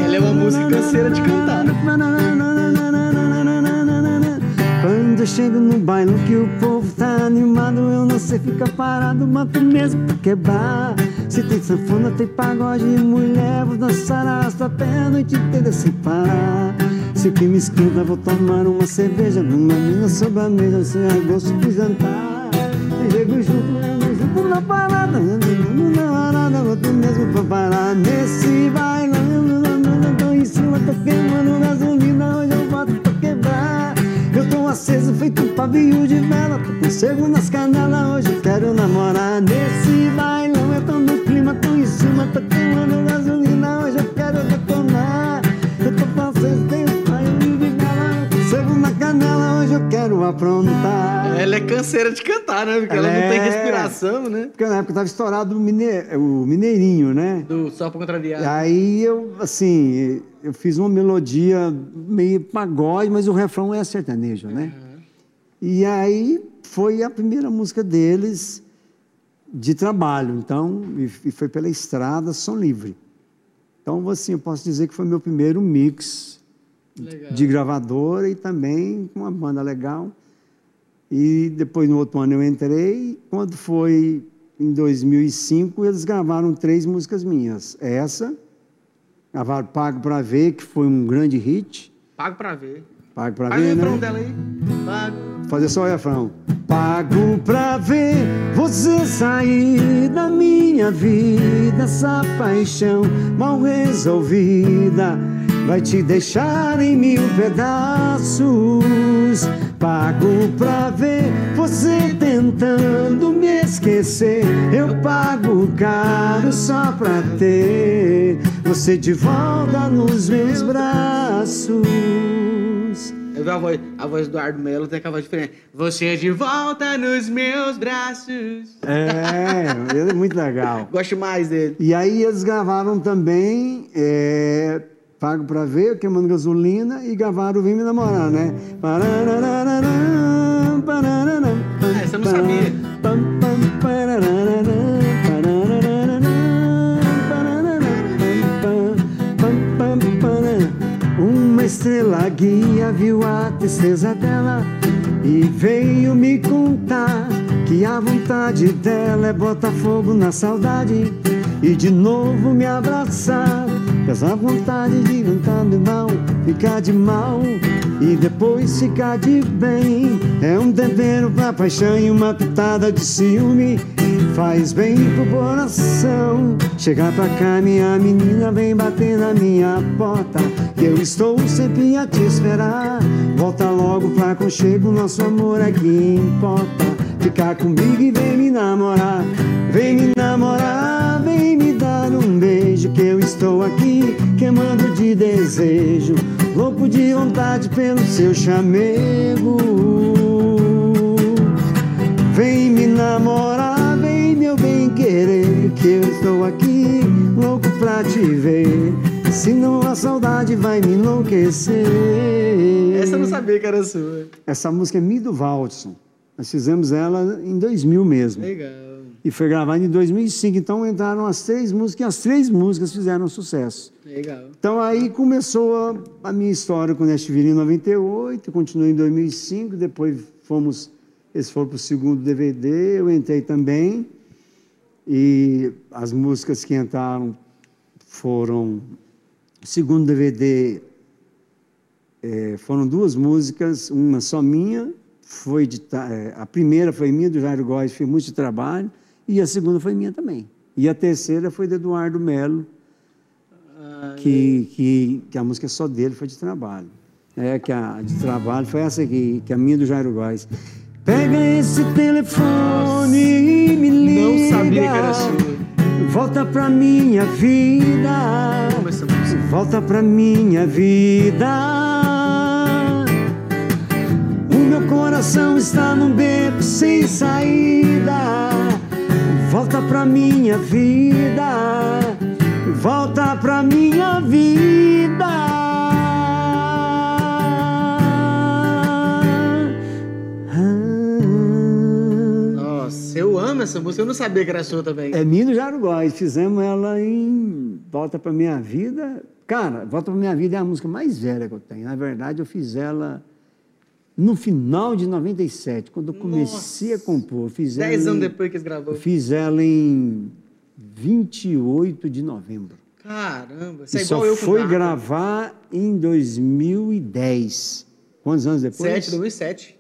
Ela é uma música canseira de cantar. Quando eu chego no baile que o povo tá animado, eu não sei ficar parado, mato mesmo pra quebrar. Se tem sanfona, tem pagode mulher, vou dançar arrasta pé a noite inteira sem parar. Se o que me esquenta, vou tomar uma cerveja numa mina sobre a mesa, sem gosto de jantar. Chego junto, ando junto na parada, na parada, volto mesmo pra parar. Nesse bailando, tô em cima, tô queimando gasolina, hoje eu boto pra quebrar. Eu tô aceso, feito um pavio de vela, tô com cego nas canelas, hoje eu quero namorar. Nesse bailão, eu tô no clima, tô em cima, tô queimando gasolina, hoje eu quero aprontar. Ela é canseira de cantar, né? Porque ela, Ela não tem é. respiração, né? Porque na época tava estourado o, mine... o Mineirinho, né? Do Só pra Contrariar. Aí eu, assim, eu fiz uma melodia meio pagode, mas o refrão é sertanejo, né? E aí foi a primeira música deles de trabalho, então, e e foi pela estrada Som Livre. Então, assim, eu posso dizer que foi meu primeiro mix Legal. de gravadora e também com uma banda legal. E depois, no outro ano, eu entrei. Quando foi em 2005, eles gravaram três músicas minhas. Essa, gravaram Pago Pra Ver, que foi um grande hit. Pago pra ver. Pago Pra Ver, refrão né? dela aí. Pago. Fazer só o refrão. Pago pra ver você sair da minha vida. Essa paixão mal resolvida vai te deixar em mil pedaços. Pago pra ver você tentando me esquecer. Eu pago caro só pra ter você de volta nos meus braços. Eu vi a voz, a voz do Eduardo Melo tem aquela voz diferente. Você é de volta nos meus braços. É, ele é muito legal. Gosto mais dele. E aí eles gravaram também é, Pago Pra Ver, Queimando Gasolina, e gravaram Vem Me Namorar, né? Essa eu não sabia. Uma estrela guia viu a tristeza dela e veio me contar que a vontade dela é botar fogo na saudade e de novo me abraçar. Essa vontade de cantar de mal, ficar de mal e depois ficar de bem. É um tempero pra paixão e uma pitada de ciúme. Faz bem pro coração. Chegar pra cá, minha menina, vem bater na minha porta. Que eu estou sempre a te esperar. Volta logo pra conchego, nosso amor é que importa. Ficar comigo e vem me namorar. Vem me namorar, vem me um beijo. Que eu estou aqui queimando de desejo. Louco de vontade pelo seu chamego. Vem me namorar, vem meu bem querer, que eu estou aqui louco pra te ver. Senão a saudade vai me enlouquecer. Essa eu não sabia que era sua. Essa música é Mi do Waldson. Nós fizemos ela em 2000 mesmo. Legal. E foi gravada em 2005. Então entraram as três músicas e as três músicas fizeram sucesso. Legal. Então aí começou a, a minha história com o Nashville em 98, continuou em 2005, depois fomos, eles foram para o segundo DVD, eu entrei também, e as músicas que entraram foram, segundo DVD eh, foram duas músicas, uma só minha, foi de, eh, a primeira foi minha, do Jairo Góes, fiz muito trabalho, e a segunda foi minha também. E a terceira foi do Eduardo Melo, Ah, que, que, que a música é só dele, foi de trabalho. É, que a de trabalho foi essa aqui, que é a minha do Jairo Góes. Pega esse telefone e me liga. Não sabia que era sua. Volta pra minha vida. Volta pra minha vida. O meu coração está num beco sem saída. Volta pra minha vida, volta pra minha vida. Nossa, eu amo essa música, eu não sabia que era sua também. É Nino Jaruguai, fizemos ela em Volta pra Minha Vida. Cara, Volta pra Minha Vida é a música mais velha que eu tenho. Na verdade, eu fiz ela no final de 97, quando eu comecei Nossa. a compor. Eu Fiz Dez ela anos em- depois que eles gravou. Eu fiz ela em 28 de novembro. Caramba, você é só igual eu com foi Dark. gravar em 2010. Quantos anos depois? 7, 2007.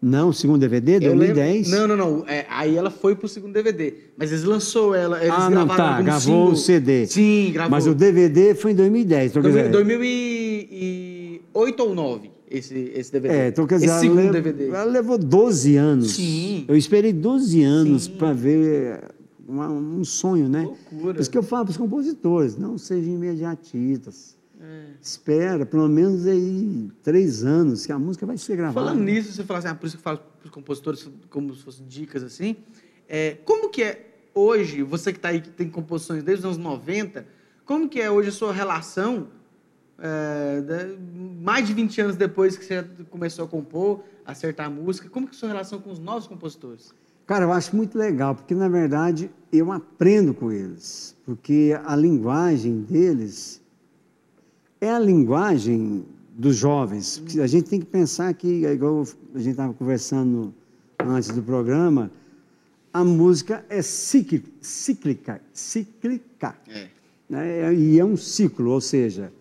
Não, segundo DVD, Eu lembro- 2010. Não, não, não. É, aí ela foi pro segundo DVD. Mas eles lançou ela. Eles ah, não, tá. Gravou single. o CD. Sim, gravou. Mas o DVD foi em 2010. Então, quer dizer, 2008 ou 9, esse, esse DVD. É, então quer dizer, esse segundo DVD. ela levou 12 anos. Sim. Eu esperei 12 anos para ver uma- um sonho, né? Loucura. Por isso que eu falo para os compositores, não sejam imediatistas. É. Espera, pelo menos aí três anos, que a música vai ser gravada. Falando nisso, você fala assim, ah, por isso que eu falo para os compositores como se fossem dicas assim. É, como que é hoje, você que está aí, que tem composições desde os anos 90, como que é hoje a sua relação, é, mais de 20 anos depois que você começou a compor, acertar a música, como que é a sua relação com os novos compositores? Cara, eu acho muito legal, porque na verdade eu aprendo com eles, porque a linguagem deles é a linguagem dos jovens. A gente tem que pensar que, é igual a gente estava conversando antes do programa, a música é cícli- cíclica, cíclica, É. né? E é um ciclo, ou seja,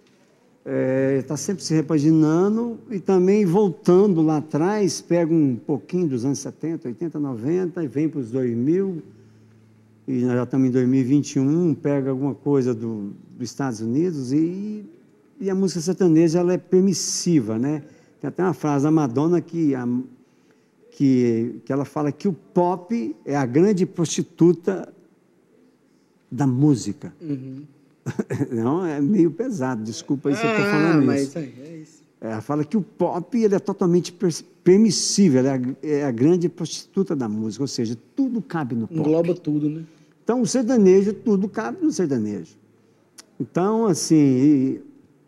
está sempre se repaginando e também voltando lá atrás, pega um pouquinho dos anos 70, 80, 90 e vem para os 2000 e nós já estamos em 2021, pega alguma coisa do, dos Estados Unidos e, e a música sertaneja ela é permissiva, né? Tem até uma frase da Madonna que, a, que, que ela fala que o pop é a grande prostituta da música. Uhum. [laughs] Não, é meio pesado, desculpa aí se eu estou Ah, falando mas isso. aí, é isso. Ela fala que o pop ele é totalmente per- permissível, ela é a, é a grande prostituta da música, ou seja, tudo cabe no pop. Engloba tudo, né? Então, o sertanejo, tudo cabe no sertanejo. Então, assim,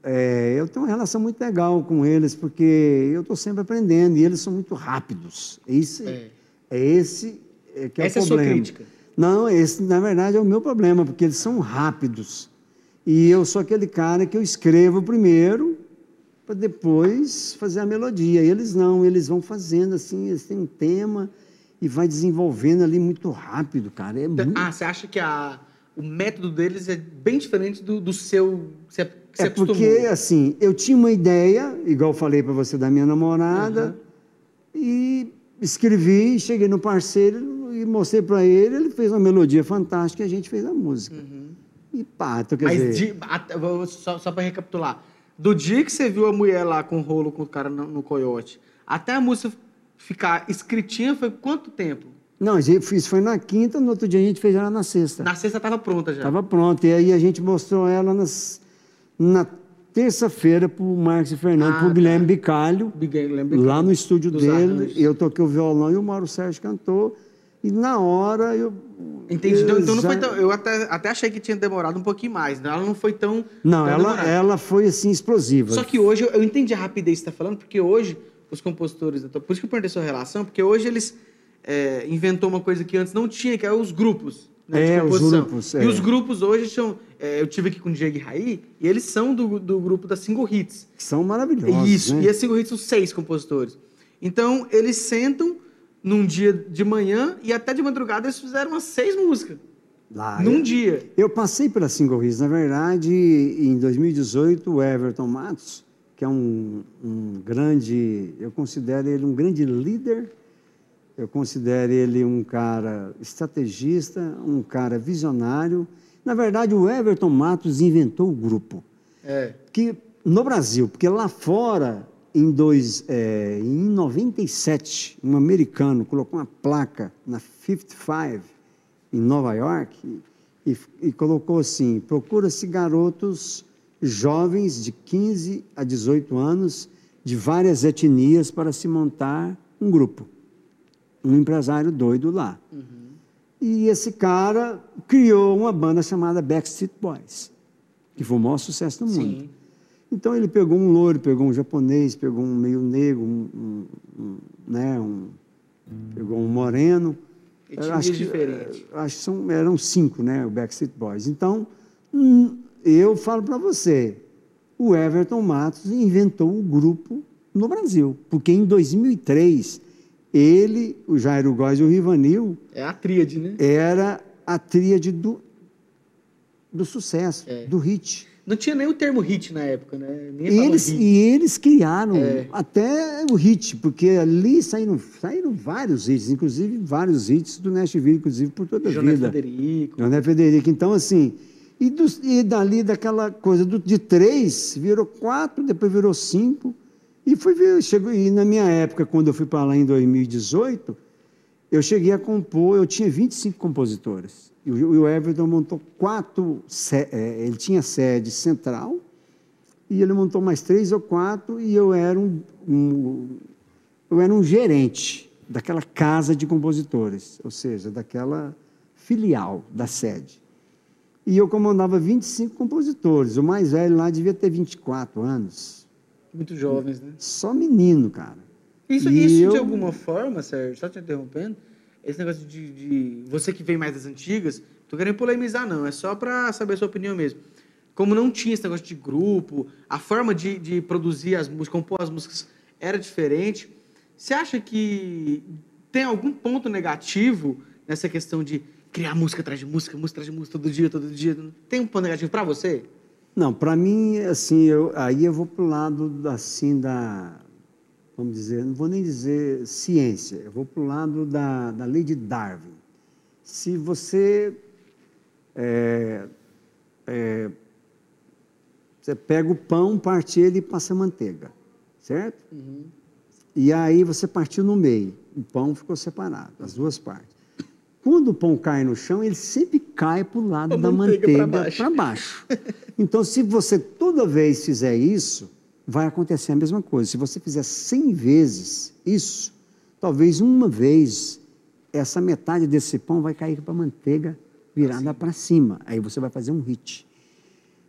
é, eu tenho uma relação muito legal com eles, porque eu estou sempre aprendendo e eles são muito rápidos. Esse, É. é. esse é que é Essa é o a sua problema. crítica. Não, esse, na verdade, é o meu problema, porque eles são rápidos. E eu sou aquele cara que eu escrevo primeiro, para depois fazer a melodia. E eles não, eles vão fazendo assim, eles têm um tema e vai desenvolvendo ali muito rápido, cara. É muito... Ah, você acha que a, o método deles é bem diferente do, do seu que você, você É acostumou? porque, assim, eu tinha uma ideia, igual eu falei para você da minha namorada, e escrevi, cheguei no parceiro e mostrei para ele, ele fez uma melodia fantástica e a gente fez a música. E pá, então, quer Mas dizer... de- só, só para recapitular. Do dia que você viu a mulher lá com o rolo com o cara no, no coiote, até a música ficar escritinha, foi quanto tempo? Não, fez, foi na quinta, no outro dia a gente fez ela na sexta. Na sexta tava pronta já. Estava pronta. E aí a gente mostrou ela nas, na terça-feira para o Marcos e Fernando, Ah, para o tá. Guilherme Bicalho, Big- lembra? lá no estúdio dele. arranjos. Eu toquei o violão e o Mauro Sérgio cantou. E na hora eu. Entendi. Então, eu então não foi tão. Eu até, até achei que tinha demorado um pouquinho mais. né? Ela não foi tão. Não, tão ela, demorada. ela foi assim explosiva. Só que hoje, eu- entendi a rapidez que você está falando, porque hoje os compositores, por isso que eu perguntei sua relação, porque hoje eles é, inventou uma coisa que antes não tinha, que é os grupos. né, É, os grupos, E é. os grupos hoje são. é, eu tive aqui com o Diego e Raí, e eles são do, do grupo da Single Hits. são maravilhosos. Isso, né? e a Single Hits são seis compositores. Então, eles sentam num dia de manhã e até de madrugada eles fizeram umas seis músicas. Lá, num eu- dia. Eu passei pela Single Hits. Na verdade, em 2018, o Everton Matos, que é um, um grande, eu considero ele um grande líder, eu considero ele um cara estrategista, um cara visionário. Na verdade, o Everton Matos inventou o grupo. É. Que, no Brasil, porque lá fora, em, dois, é, em 97, um americano colocou uma placa na 55, em Nova York, e, e colocou assim: procura-se garotos jovens de 15 a 18 anos, de várias etnias, para se montar um grupo. Um empresário doido lá. E esse cara criou uma banda chamada Backstreet Boys, que foi o maior sucesso no mundo. Sim. Então ele pegou um loiro, pegou um japonês, pegou um meio negro, um, um- um, né, um, pegou um moreno. Etnias Acho que- diferentes. eh, Acho que são, eram cinco, né, o Backstreet Boys. Então, hum, eu falo para você, o Everton Matos inventou o grupo no Brasil, porque em 2003 ele, o Jairo Góes e o Rivanil É a tríade, né? era a tríade do, do sucesso, É. do hit. Não tinha nem o termo hit na época, né? E eles, e eles criaram É. até o hit, porque ali saíram, saíram vários hits, inclusive vários hits do Nashville, inclusive por toda a Joné vida. Federico. Joné Federico. Então, assim, e, dos- e dali daquela coisa do- de três, virou quatro, depois virou cinco. E foi ver, chegou, e na minha época, quando eu fui para lá em 2018, eu cheguei a compor, eu tinha 25 compositores. E o, Everton montou quatro, eh, ele tinha sede central, e ele montou mais três ou quatro, e eu era um, um- eu era um gerente daquela casa de compositores, ou seja, daquela filial da sede. E eu comandava 25 compositores. O mais velho lá devia ter 24 anos. Muito jovens, né? Só menino, cara. Isso, E isso eu- de alguma forma, Sérgio, só te interrompendo, esse negócio de, de- Você que vem mais das antigas, tô querendo polemizar, não, é só para saber a sua opinião mesmo. Como não tinha esse negócio de grupo, a forma de, de produzir as músicas, compor as músicas era diferente. Você acha que tem algum ponto negativo nessa questão de criar música atrás de música, música atrás de música, todo dia, todo dia? Tem um ponto negativo para você? Não, para mim, assim, eu, aí eu vou para o lado, assim, da, vamos dizer, não vou nem dizer ciência, eu vou para o lado da, da lei de Darwin. Se você, é, é, você pega o pão, parte ele e passa manteiga, certo? E aí você partiu no meio, o pão ficou separado, as duas partes. Quando o pão cai no chão, ele sempre cai para o lado A da manteiga manteiga baixo. para baixo. Então, se você toda vez fizer isso, vai acontecer a mesma coisa. Se você fizer 100 vezes isso, talvez uma vez essa metade desse pão vai cair para a manteiga virada para cima. Aí você vai fazer um hit.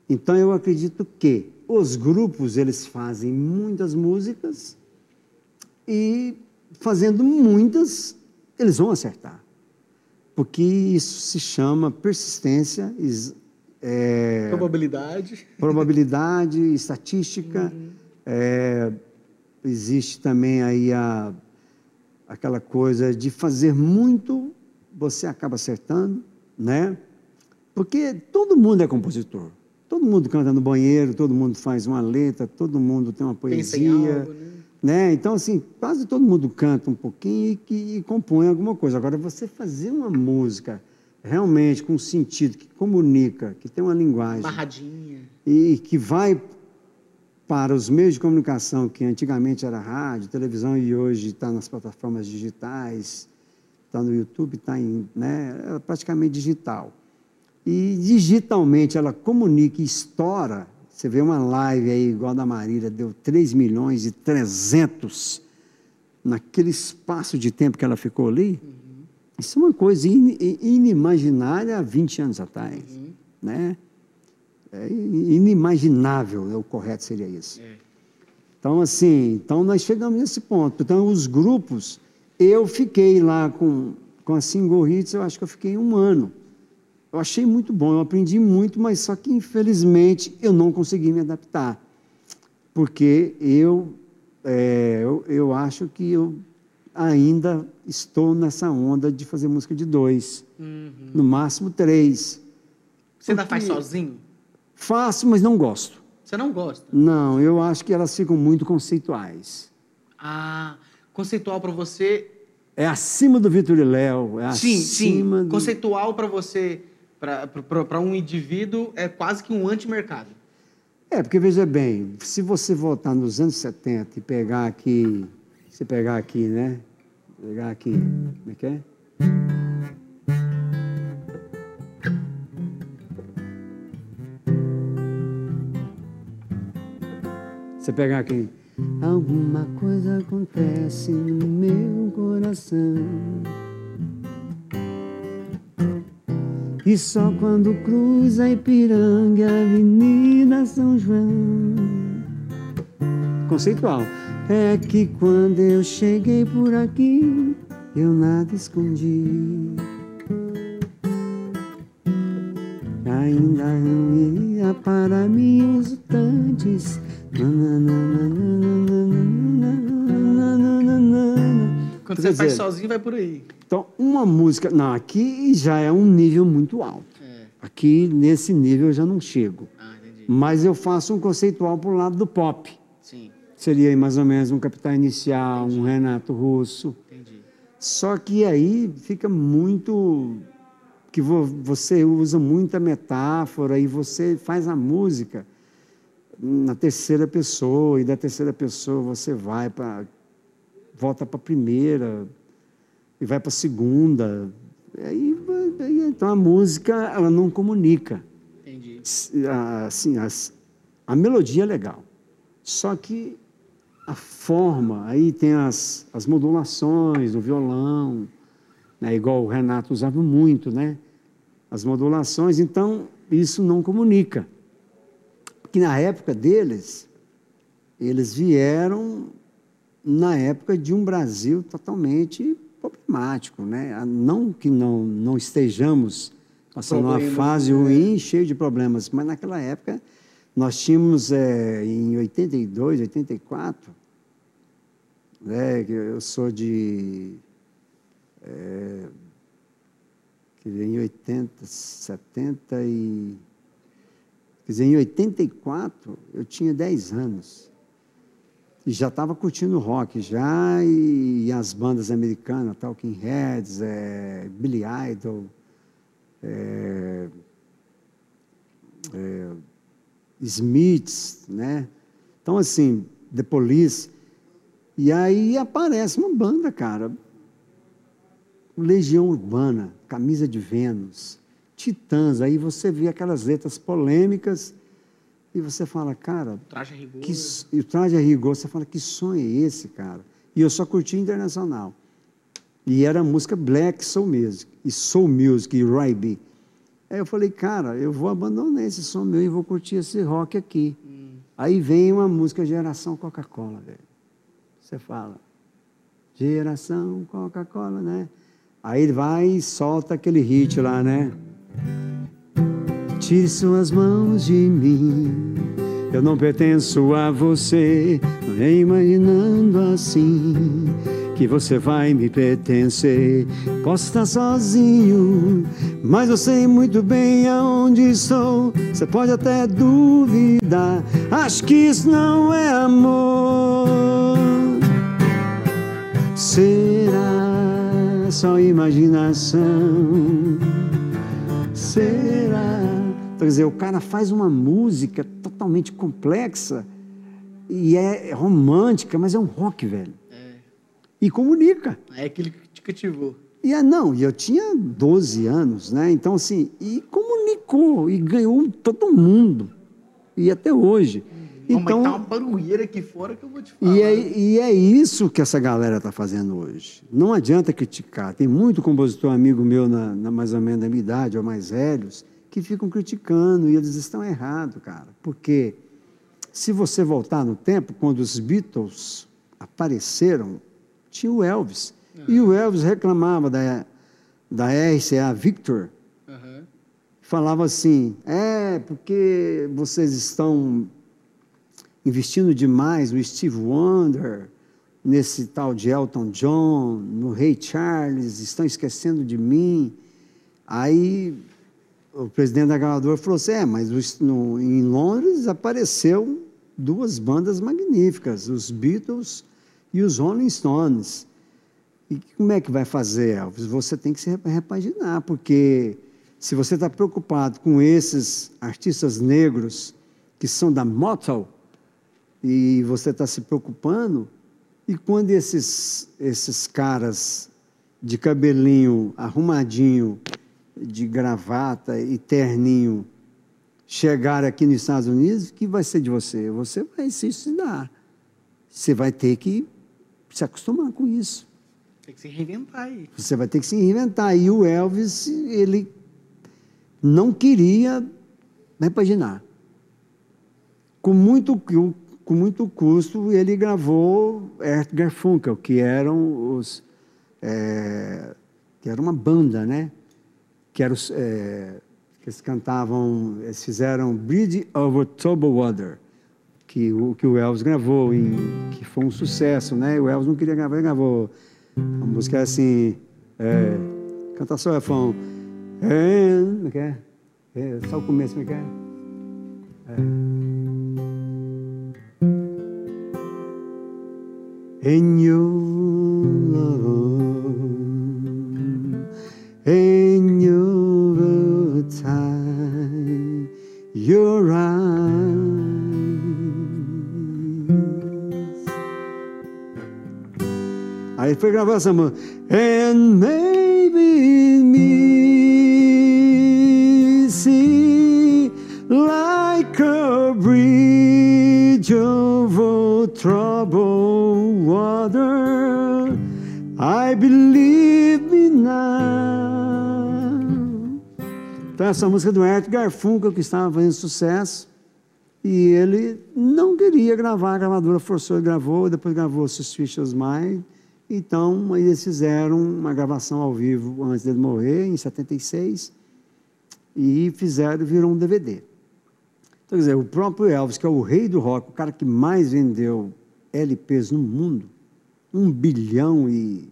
Então eu acredito que os grupos eles fazem muitas músicas e fazendo muitas eles vão acertar, porque isso se chama persistência, is- é, Probabilidade. probabilidade, estatística. é, existe também aí a, aquela coisa de fazer muito, você acaba acertando, né? Porque todo mundo é compositor. Todo mundo canta no banheiro, todo mundo faz uma letra, todo mundo tem uma poesia. algo, né? né? Então, assim, quase todo mundo canta um pouquinho e, que, e compõe alguma coisa. Agora, você fazer uma música realmente com sentido, que comunica, que tem uma linguagem Barradinha. e que vai para os meios de comunicação, que antigamente era rádio, televisão e hoje está nas plataformas digitais, está no YouTube, está em, né, é praticamente digital. E digitalmente ela comunica e estoura. Você vê uma live aí igual a da Marília, deu 3 milhões e 300 naquele espaço de tempo que ela ficou ali. Isso é uma coisa in- inimaginária há 20 anos atrás, né? É inimaginável, né? o correto seria isso. É. Então, assim, então nós chegamos nesse ponto. Então, os grupos, eu fiquei lá com, com a Single Hits, eu acho que eu fiquei um ano. Eu achei muito bom, eu aprendi muito, mas só que, infelizmente, eu não consegui me adaptar. Porque eu, é, eu, eu acho que eu ainda estou nessa onda de fazer música de dois, Uhum. no máximo três. Você ainda faz sozinho? Faço, mas não gosto. Você não gosta? Não, eu acho que elas ficam muito conceituais. Ah, conceitual para você. É acima do Vitor e Léo, é sim, acima sim. do... Conceitual para você, para um indivíduo, é quase que um antimercado. É, porque veja bem, se você voltar nos anos 70 e pegar aqui, se pegar aqui, né? Pegar aqui, como é que é? Você pegar aqui. Alguma coisa acontece no meu coração. E só quando cruza Ipiranga, Avenida São João. Conceitual. É que quando eu cheguei por aqui, eu nada escondi. Ainda não ia para mim os tantes. Quando você faz sozinho, vai por aí. Então, uma música. Não, aqui já é um nível muito alto. É. Aqui, nesse nível, eu já não chego. Ah. Mas eu faço um conceitual pro lado do pop. Seria mais ou menos um Capital Inicial, um Renato Russo. entendi. Só que aí fica muito. que vo- você usa muita metáfora e você faz a música na terceira pessoa, e da terceira pessoa você vai para. volta para a primeira, e vai para a segunda. Aí, aí, então a música ela não comunica. Entendi. Assim, as- a melodia é legal. Só que a forma, aí tem as, as modulações do violão, né, igual o Renato usava muito, né? As modulações, então isso não comunica. Porque na época deles, eles vieram na época de um Brasil totalmente problemático, né? Não que não, não estejamos passando uma Problemas, fase né? ruim, cheio de problemas, mas naquela época nós tínhamos eh, em 82, 84, né? Eu sou de eh, quer dizer, em 80, 70 e Quer dizer, em 84, eu tinha 10 anos. E já estava curtindo rock já, e, e as bandas americanas, Talking Heads, é, Billy Idol, é, é, Smiths, né? Então, assim, The Police. E aí aparece uma banda, cara. Legião Urbana, Camisa de Vênus, Titãs. Aí você vê aquelas letras polêmicas e você fala, cara, Traje a rigor. que, e o traje a rigor, você fala, que sonho é esse, cara? E eu só curti internacional. E era música black soul music, e soul music, e R&B. Aí eu falei, cara, eu vou abandonar esse som meu e vou curtir esse rock aqui. Hum, Aí vem uma música Geração Coca-Cola, velho. Você fala, Geração Coca-Cola, né? Aí ele vai e solta aquele hit lá, né? Tire suas mãos de mim, eu não pertenço a você, nem imaginando assim que você vai me pertencer. Posso estar sozinho, mas eu sei muito bem aonde estou. Você pode até duvidar, acho que isso não é amor. Será só imaginação? Será? Quer dizer, o cara faz uma música totalmente complexa e é romântica, mas é um rock, velho. É. E comunica. Aí aquele que te cativou. E é, não, e eu tinha 12 anos, né? Então, assim, e comunicou, e ganhou todo mundo. E até hoje. Não, Então, mas tá uma barulheira aqui fora que eu vou te falar. e, é, e é isso que essa galera está fazendo hoje. Não adianta criticar. Tem muito compositor amigo meu, na, na mais ou menos da minha idade, ou mais velhos, que ficam criticando e eles estão errados, cara. Porque se você voltar no tempo, quando os Beatles apareceram, tinha o Elvis. E o Elvis reclamava da, da RCA Victor, Aham. falava assim: é, porque vocês estão investindo demais no Steve Wonder, nesse tal de Elton John, no Ray Charles, estão esquecendo de mim. Aí o presidente da gravadora falou assim: é, mas no- em Londres apareceu duas bandas magníficas, os Beatles e os Rolling Stones. E como é que vai fazer, Elvis? Você tem que se rep- repaginar, porque se você está preocupado com esses artistas negros que são da Motown, e você está se preocupando, e quando esses, esses caras de cabelinho arrumadinho, de gravata e terninho, chegarem aqui nos Estados Unidos, o que vai ser de você? Você vai se suicidar. Você vai ter que se acostumar com isso. Tem que se reinventar aí. Você vai ter que se reinventar. E o Elvis, ele não queria repaginar. Com muito, com muito custo, ele gravou Ert Garfunkel, que eram os. É, que era uma banda, né? Que, era os, é, que eles cantavam, eles fizeram Bridge over Troubled Water, que o, que o Elvis gravou, em, que foi um sucesso, né? O Elvis não queria gravar, ele gravou. A música é assim, é, canta só o refrão. É, como é que é? é? Só o começo, como é que é? é. In your love, in your time, your eyes. Aí foi gravar essa música. And maybe me see like a bridge over troubled water. I believe me now. Então, essa música do Art Garfunkel, que estava fazendo sucesso, e ele não queria gravar, a gravadora forçou, gravou, depois gravou Suspicious Mind. Então, eles fizeram uma gravação ao vivo antes dele morrer, em 76, e fizeram, virou um DVD. Então, quer dizer, o próprio Elvis, que é o rei do rock, o cara que mais vendeu LPs no mundo, um bilhão e.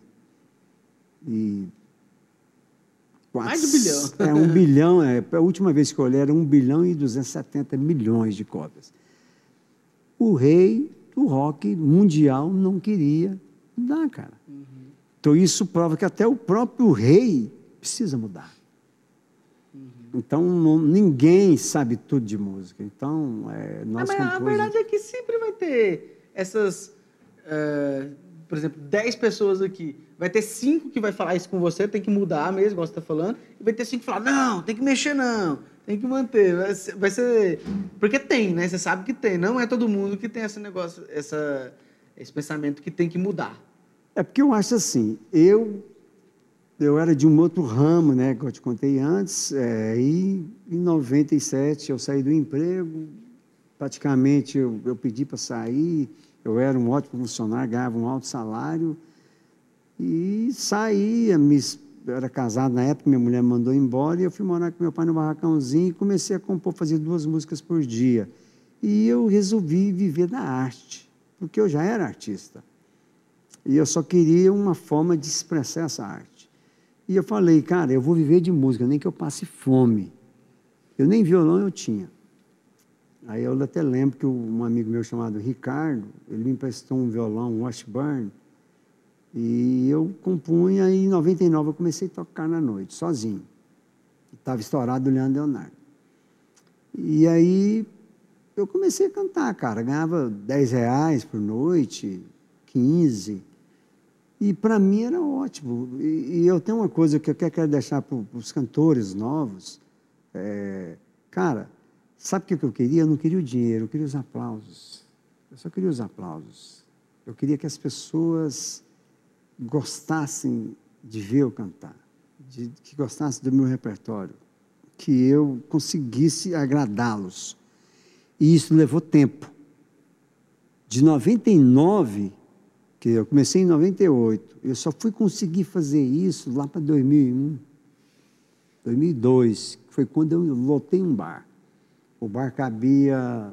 e quatro, Mais de um bilhão. É, um [laughs] bilhão, é, a última vez que eu olhei era um bilhão e 270 milhões de cópias. O rei do rock mundial não queria dá, cara. Uhum. Então isso prova que até o próprio rei precisa mudar. Uhum. Então não, ninguém sabe tudo de música. Então é, nós ah, mas a verdade é que sempre vai ter essas, uh, por exemplo, 10 pessoas aqui. Vai ter cinco que vai falar isso com você, tem que mudar mesmo, igual você está falando. E vai ter cinco que falar, não, tem que mexer não, tem que manter. Vai ser, vai ser... Porque tem, né? Você sabe que tem. Não é todo mundo que tem esse negócio, essa, esse pensamento que tem que mudar. É porque eu acho assim, eu eu era de um outro ramo, né, que eu te contei antes, é, e em 97 eu saí do emprego, praticamente eu, eu pedi para sair, eu era um ótimo funcionário, ganhava um alto salário, e saí, eu era casado na época, minha mulher me mandou embora, e eu fui morar com meu pai no barracãozinho e comecei a compor, fazer duas músicas por dia. E eu resolvi viver da arte, porque eu já era artista. E eu só queria uma forma de expressar essa arte. E eu falei, cara, eu vou viver de música, nem que eu passe fome. Eu nem violão eu tinha. Aí eu até lembro que um amigo meu chamado Ricardo, ele me emprestou um violão, um Washburn, e eu compunha, e em 99 eu comecei a tocar na noite, sozinho. Estava estourado o Leandro Leonardo. E aí eu comecei a cantar, cara, ganhava 10 reais por noite, 15. E para mim era ótimo. E, e, eu tenho uma coisa que eu quero deixar para os cantores novos. É, cara, sabe o que eu queria? Eu não queria o dinheiro, eu queria os aplausos. Eu só queria os aplausos. Eu queria que as pessoas gostassem de ver eu cantar, de, que gostassem do meu repertório, que eu conseguisse agradá-los. E isso levou tempo. De 99 que eu comecei em 98. Eu só fui conseguir fazer isso lá para 2001, 2002, que foi quando eu lotei um bar. O bar cabia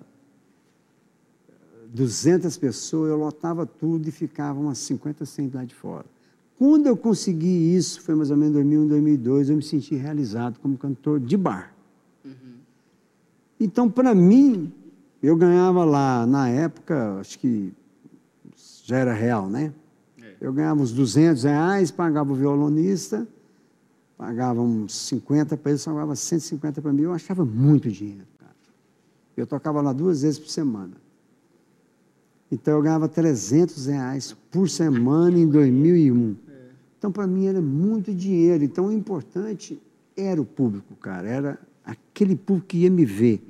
200 pessoas, eu lotava tudo e ficava umas 50, 100 lá de fora. Quando eu consegui isso, foi mais ou menos 2001, 2002, eu me senti realizado como cantor de bar. Uhum. Então, para mim, eu ganhava lá, na época, acho que já era real, né? É. Eu ganhava uns 200 reais, pagava o violonista, pagava uns 50 para ele, só pagava 150 para mim. Eu achava muito dinheiro. Eu tocava lá duas vezes por semana. Então eu ganhava 300 reais por semana em 2001. É. Então para mim era muito dinheiro. Então o importante era o público, cara. Era aquele público que ia me ver.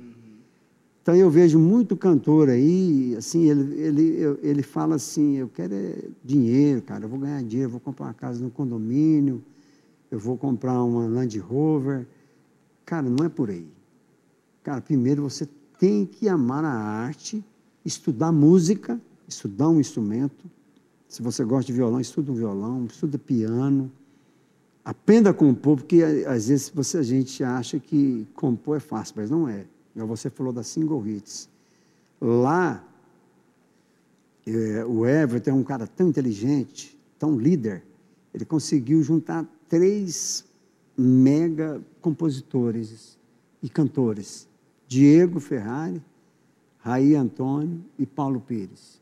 Então eu vejo muito cantor aí, assim, ele, ele, ele fala assim, eu quero é dinheiro, cara, eu vou ganhar dinheiro, eu vou comprar uma casa no condomínio, eu vou comprar uma Land Rover. Cara, não é por aí. Cara, primeiro você tem que amar a arte, estudar música, estudar um instrumento. Se você gosta de violão, estuda um violão, estuda piano. Aprenda a compor, porque às vezes você, a gente acha que compor é fácil, mas não é. Você falou da single hits. Lá, é, o Everton é um cara tão inteligente, tão líder, ele conseguiu juntar três mega compositores e cantores: Diego Ferrari, Raí Antônio e Paulo Pires.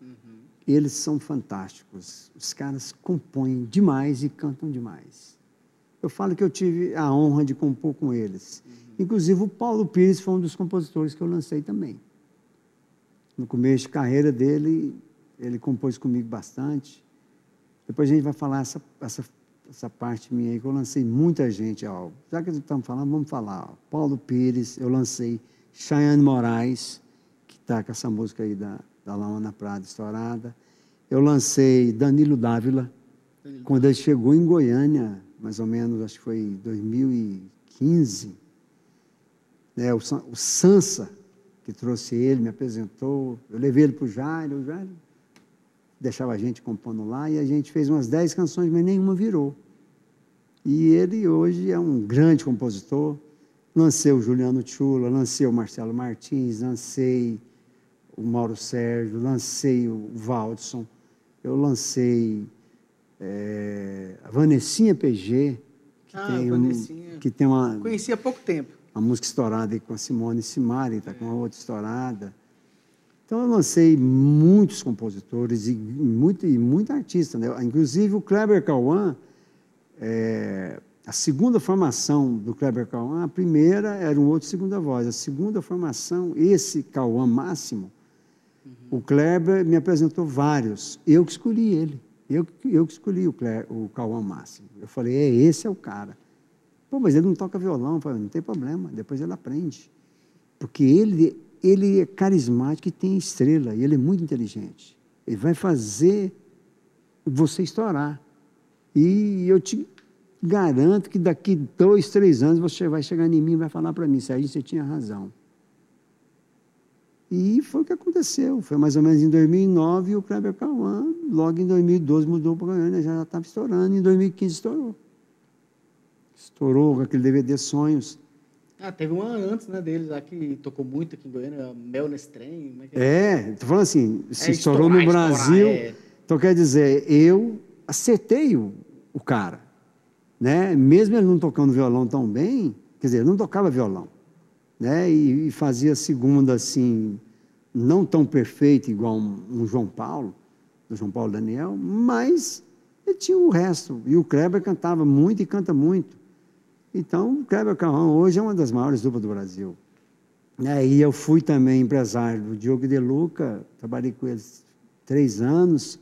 Uhum. Eles são fantásticos. Os caras compõem demais e cantam demais. Eu falo que eu tive a honra de compor com eles. Uhum. Inclusive, o Paulo Pires foi um dos compositores que eu lancei também. No começo de carreira dele, ele compôs comigo bastante. Depois a gente vai falar essa, essa, essa parte minha aí, que eu lancei muita gente. Ó. Já que estamos falando, vamos falar. Ó. Paulo Pires, eu lancei Chayane Moraes, que está com essa música aí da, da Laona Prada estourada. Eu lancei Danilo Dávila, Danilo. quando ele chegou em Goiânia, mais ou menos, acho que foi em 2015. Né, o, o Sansa, que trouxe ele, me apresentou. Eu levei ele para o Jairo, o Jairo deixava a gente compondo lá, e a gente fez umas dez canções, mas nenhuma virou. E ele hoje é um grande compositor. Lancei o Juliano Tchula, lancei o Marcelo Martins, lancei o Mauro Sérgio, lancei o Valdson, eu lancei é, a Vanessinha PG, que, ah, tem um, que tem uma. Conheci há pouco tempo. Uma música estourada aí com a Simone Simari, está é. com uma outra estourada. Então eu lancei muitos compositores e muito, e muito artista. Né? Inclusive o Kleber Cauã, é, a segunda formação do Kleber Cauã, a primeira era um outro segunda voz. A segunda formação, esse Cauã máximo, uhum. o Kleber me apresentou vários. Eu que escolhi ele. Eu, eu que escolhi o, Kleber, o máximo. Eu falei, é, esse é o cara. Pô, mas ele não toca violão. Eu falei, não tem problema, depois ele aprende. Porque ele ele é carismático e tem estrela, e ele é muito inteligente. Ele vai fazer você estourar. E eu te garanto que daqui dois, três anos você vai chegar em mim e vai falar para mim, Sérgio, você tinha razão. E foi o que aconteceu. Foi mais ou menos em 2009 e o Kleber Cauã, logo em 2012 mudou para Goiânia, já estava estourando, em 2015 estourou. Estourou com aquele DVD Sonhos. Ah, teve uma antes, né, deles lá que tocou muito aqui em Goiânia, Mel nesse trem. É, é, é, tô falando assim, se é, estourou no Brasil. Estourar, é. Então quer dizer, eu acertei o, o cara. Né? Mesmo ele não tocando violão tão bem, quer dizer, ele não tocava violão. Né? E, e fazia segunda assim, não tão perfeito igual um, um João Paulo, do João Paulo Daniel, mas ele tinha o resto. E o Kleber cantava muito e canta muito. Então, Kleber Carrão hoje é uma das maiores duplas do Brasil. É, e eu fui também empresário do Diogo De Luca, trabalhei com eles três anos,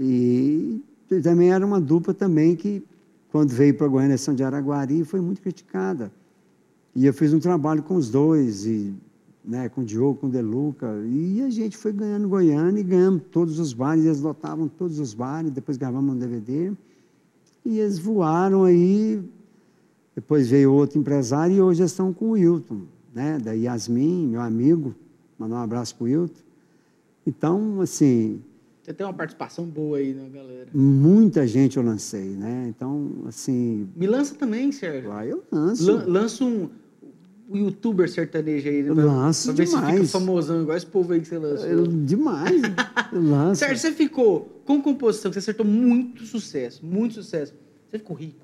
e também era uma dupla também que, quando veio para a Goiânia São de Araguari, foi muito criticada. E eu fiz um trabalho com os dois, e, né, com o Diogo, com o De Luca, e a gente foi ganhando Goiânia e ganhamos todos os bares, eles lotavam todos os bares, depois gravamos um DVD, e eles voaram aí depois veio outro empresário e hoje estão com o Wilton, né? da Yasmin, meu amigo. Mandar um abraço para o Wilton. Então, assim. Você tem uma participação boa aí, né, galera? Muita gente eu lancei, né? Então, assim. Me lança também, Sérgio. Ah, eu lanço. Lan, lança um, youtuber sertanejo aí, né? Lanço pra ver demais. se fica famosão, igual esse povo aí que você lançou. Eu, demais. lanço. Sérgio, você ficou com composição, você acertou muito sucesso, muito sucesso. Você ficou rico.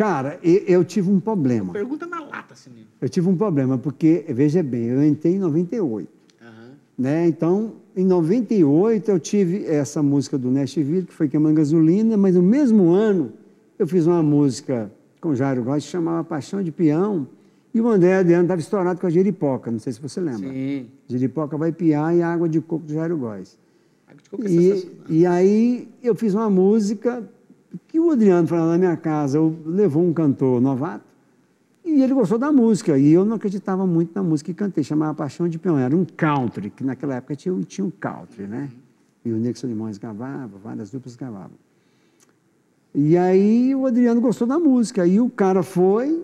Cara, eu tive um problema. Pergunta na lata, assim Eu tive um problema, porque, veja bem, eu entrei em 98. Uhum. Né? Então, em 98, eu tive essa música do Nashville, que foi Queimando Gasolina, mas no mesmo ano, eu fiz uma música com Jairo Góes, que chamava Paixão de Peão, e o André Adriano estava estourado com a Jeripoca, não sei se você lembra. Sim. Jeripoca vai piar e água de coco do Jairo Góes. Água de coco é e, e aí eu fiz uma música que o Adriano foi lá na minha casa, levou um cantor novato, e ele gostou da música, e eu não acreditava muito na música que cantei, chamava Paixão de Peão, era um country, que naquela época tinha, tinha um country, né? E o Nixon Limões gravava, várias duplas gravavam. E aí o Adriano gostou da música, e o cara foi,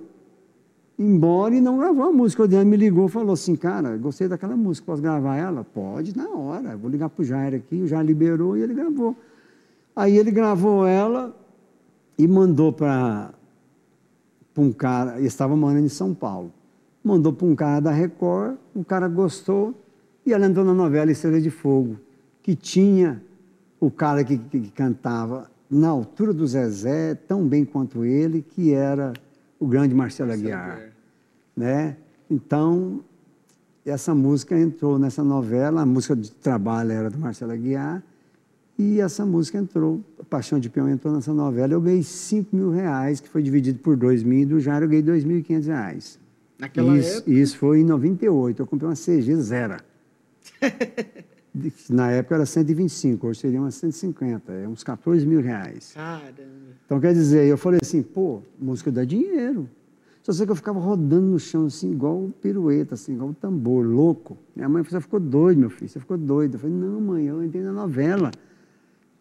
embora e não gravou a música. O Adriano me ligou e falou assim, cara, gostei daquela música, posso gravar ela? Pode, na hora. Vou ligar para o Jair aqui, o Jair liberou e ele gravou. Aí ele gravou ela e mandou para um cara, estava morando em São Paulo. Mandou para um cara da Record, o cara gostou e ela entrou na novela Estrela de Fogo, que tinha o cara que, que, que cantava na altura do Zezé, tão bem quanto ele, que era o grande Marcelo Aguiar. Né? Então, essa música entrou nessa novela, a música de trabalho era do Marcelo Aguiar, e essa música entrou, Paixão de Peão entrou nessa novela. Eu ganhei 5 mil reais, que foi dividido por 2 mil, e do Jairo eu ganhei 2.500 reais. Naquela isso, época? Isso foi em 98. Eu comprei uma CG zero. [laughs] Na época era 125, hoje seria umas 150, é uns 14 mil reais. Caramba. Então, quer dizer, eu falei assim, pô, música dá dinheiro. Só sei que eu ficava rodando no chão, assim, igual pirueta, assim, igual um tambor, louco. Minha mãe falou, você ficou doido, meu filho, você ficou doido. Eu falei, não, mãe, eu entrei na novela.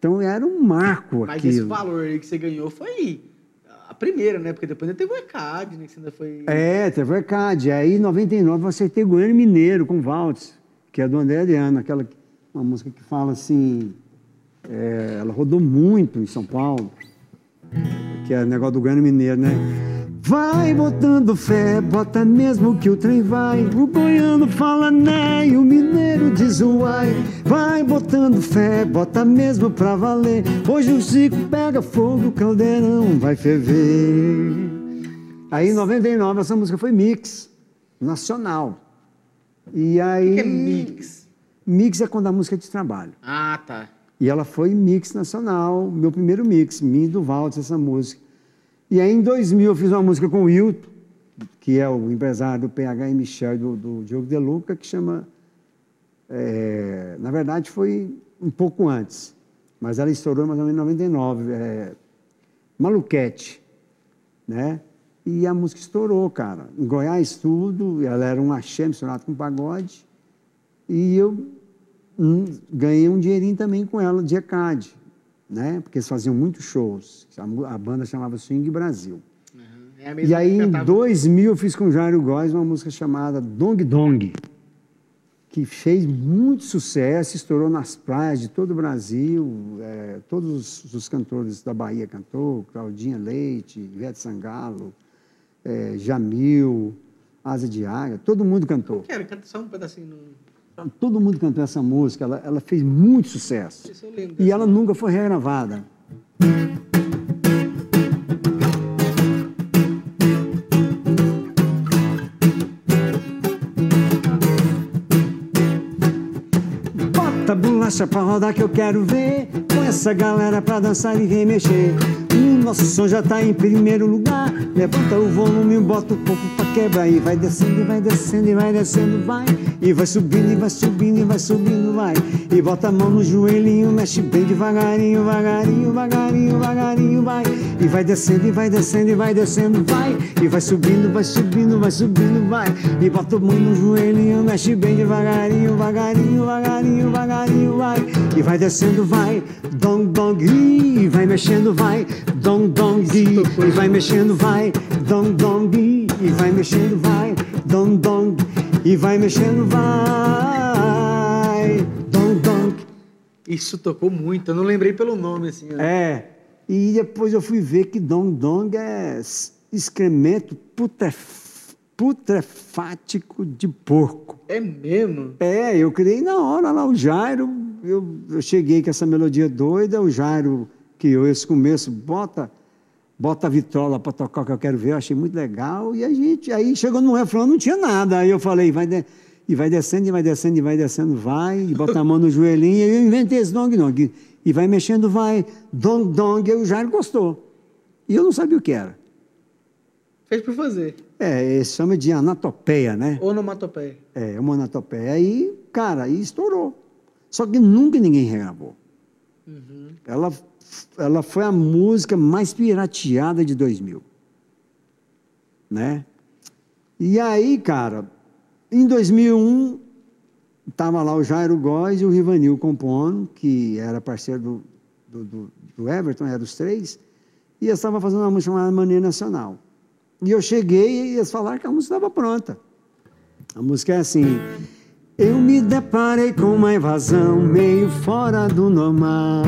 Então, era um marco Mas aquilo. esse valor aí que você ganhou foi a primeira, né? Porque depois ainda teve o ECAD, né? Que você ainda foi... É, teve o ECAD. Aí, em 99, eu acertei Goiânia Mineiro com Valtz, que é do André Adriano, aquela, uma música que fala assim, é, ela rodou muito em São Paulo, que é o negócio do Goiânia Mineiro, né? Vai botando fé, bota mesmo que o trem vai. O goiano fala né e o mineiro diz uai. Vai botando fé, bota mesmo pra valer. Hoje o Chico pega fogo, o caldeirão vai ferver. Aí em 99 essa música foi mix, nacional. E aí. O que é mix? Mix é quando a música é de trabalho. Ah, tá. E ela foi mix nacional, meu primeiro mix, mim do Valdes, essa música. E aí em 2000 eu fiz uma música com o Wilton, que é o empresário do PH e Michel e do, do Diogo De Luca, que chama. é, na verdade foi um pouco antes, mas ela estourou mais ou menos em 99. É, Maluquete, né? E a música estourou, cara. Em Goiás tudo, ela era um axé misturado com pagode. E eu hum, ganhei um dinheirinho também com ela de ECAD, né? Porque eles faziam muitos shows. A, a banda chamava Swing Brasil. Uhum. É E aí, em cantava- 2000, eu fiz com o Jairo Góes uma música chamada Dong Dong, que fez muito sucesso, estourou nas praias de todo o Brasil. é, todos os, os cantores da Bahia cantou, Claudinha Leite, Ivete Sangalo, é, Jamil, Asa de Águia, todo mundo cantou. Quero, canta só um pedacinho. No... Todo mundo cantou essa música, ela, ela fez muito sucesso. E ela nunca foi regravada. Bota a bolacha pra rodar que eu quero ver. Com essa galera pra dançar e remexer. Nosso som já tá em primeiro lugar. Levanta o volume, bota o corpo pra quebrar. E vai descendo, vai descendo, e vai descendo, vai. E vai subindo, e vai subindo, e vai subindo, vai. E bota a mão no joelhinho, mexe bem devagarinho, vagarinho, vagarinho, vagarinho, vai. E vai descendo, e vai descendo, e vai descendo, vai. E vai subindo, vai subindo, vai subindo, vai. E bota a mão no joelhinho, mexe bem devagarinho, vagarinho, vagarinho, vagarinho, vai. E vai descendo, vai. Dong, dong, e vai mexendo, vai. Dong, dong, e vai mexendo, vai. Dong, dong, e vai mexendo, vai. Dong, dong, e vai mexendo, vai. Dong, dong. Isso tocou muito. Eu não lembrei pelo nome, assim. ó. É. E depois eu fui ver que dong dong é excremento putref- putrefático de porco. É mesmo? É, eu criei na hora lá o Jairo. Eu, eu cheguei com essa melodia doida, o Jairo criou esse começo, bota, bota a vitrola para tocar o que eu quero ver, eu achei muito legal. E a gente, aí chegou no refrão, não tinha nada. Aí eu falei, vai, de- e vai descendo, e vai descendo, e vai descendo, vai, e bota a mão no [laughs] joelhinho, e eu inventei esse dong dong. E vai mexendo, vai, dong dong, e o Jairo gostou. E eu não sabia o que era. Fez por fazer. É, chama de anatopeia, né? Onomatopeia. É, uma anatopeia. Aí, cara, aí estourou. Só que nunca ninguém regravou. Uhum. Ela, ela foi a música mais pirateada de 2000. Né? E aí, cara, em 2001, estava lá o Jairo Góes e o Rivanil compondo, que era parceiro do, do, do, Everton, era os três, e eles estavam fazendo uma música chamada Maneira Nacional. E eu cheguei e eles falaram que a música estava pronta. A música é assim. Eu me deparei com uma invasão meio fora do normal.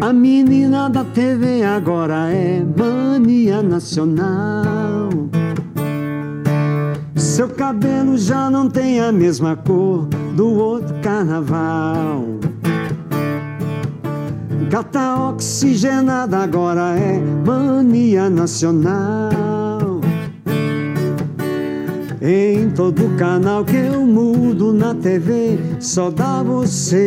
A menina da TV agora é mania nacional. Seu cabelo já não tem a mesma cor do outro carnaval. Gata oxigenada agora é mania nacional. Em todo canal que eu mudo na TV, só dá você.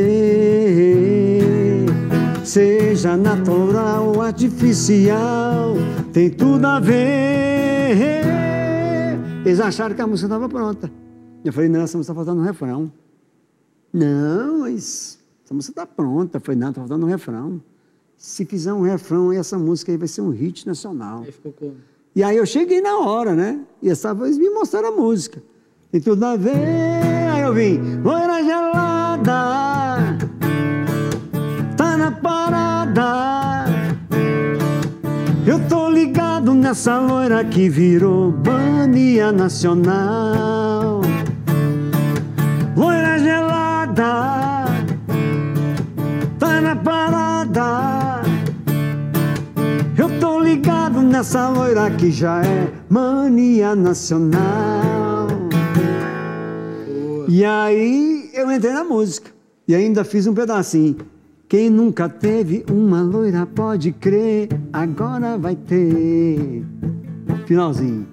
Seja natural ou artificial, tem tudo a ver. Eles acharam que a música estava pronta. Eu falei, não, essa música está faltando um refrão. Não, mas essa música está pronta. Eu falei, não, está faltando um refrão. Se fizer um refrão, essa música aí vai ser um hit nacional. Aí ficou como? E aí eu cheguei na hora, né? E essa vez me mostraram a música. Tem tudo a ver. Aí eu vim, loira gelada, tá na parada. Eu tô ligado nessa loira que virou mania nacional. Loira gelada, tá na parada. Nessa loira que já é mania nacional. E aí eu entrei na música e ainda fiz um pedacinho. Quem nunca teve uma loira pode crer, agora vai ter. Finalzinho.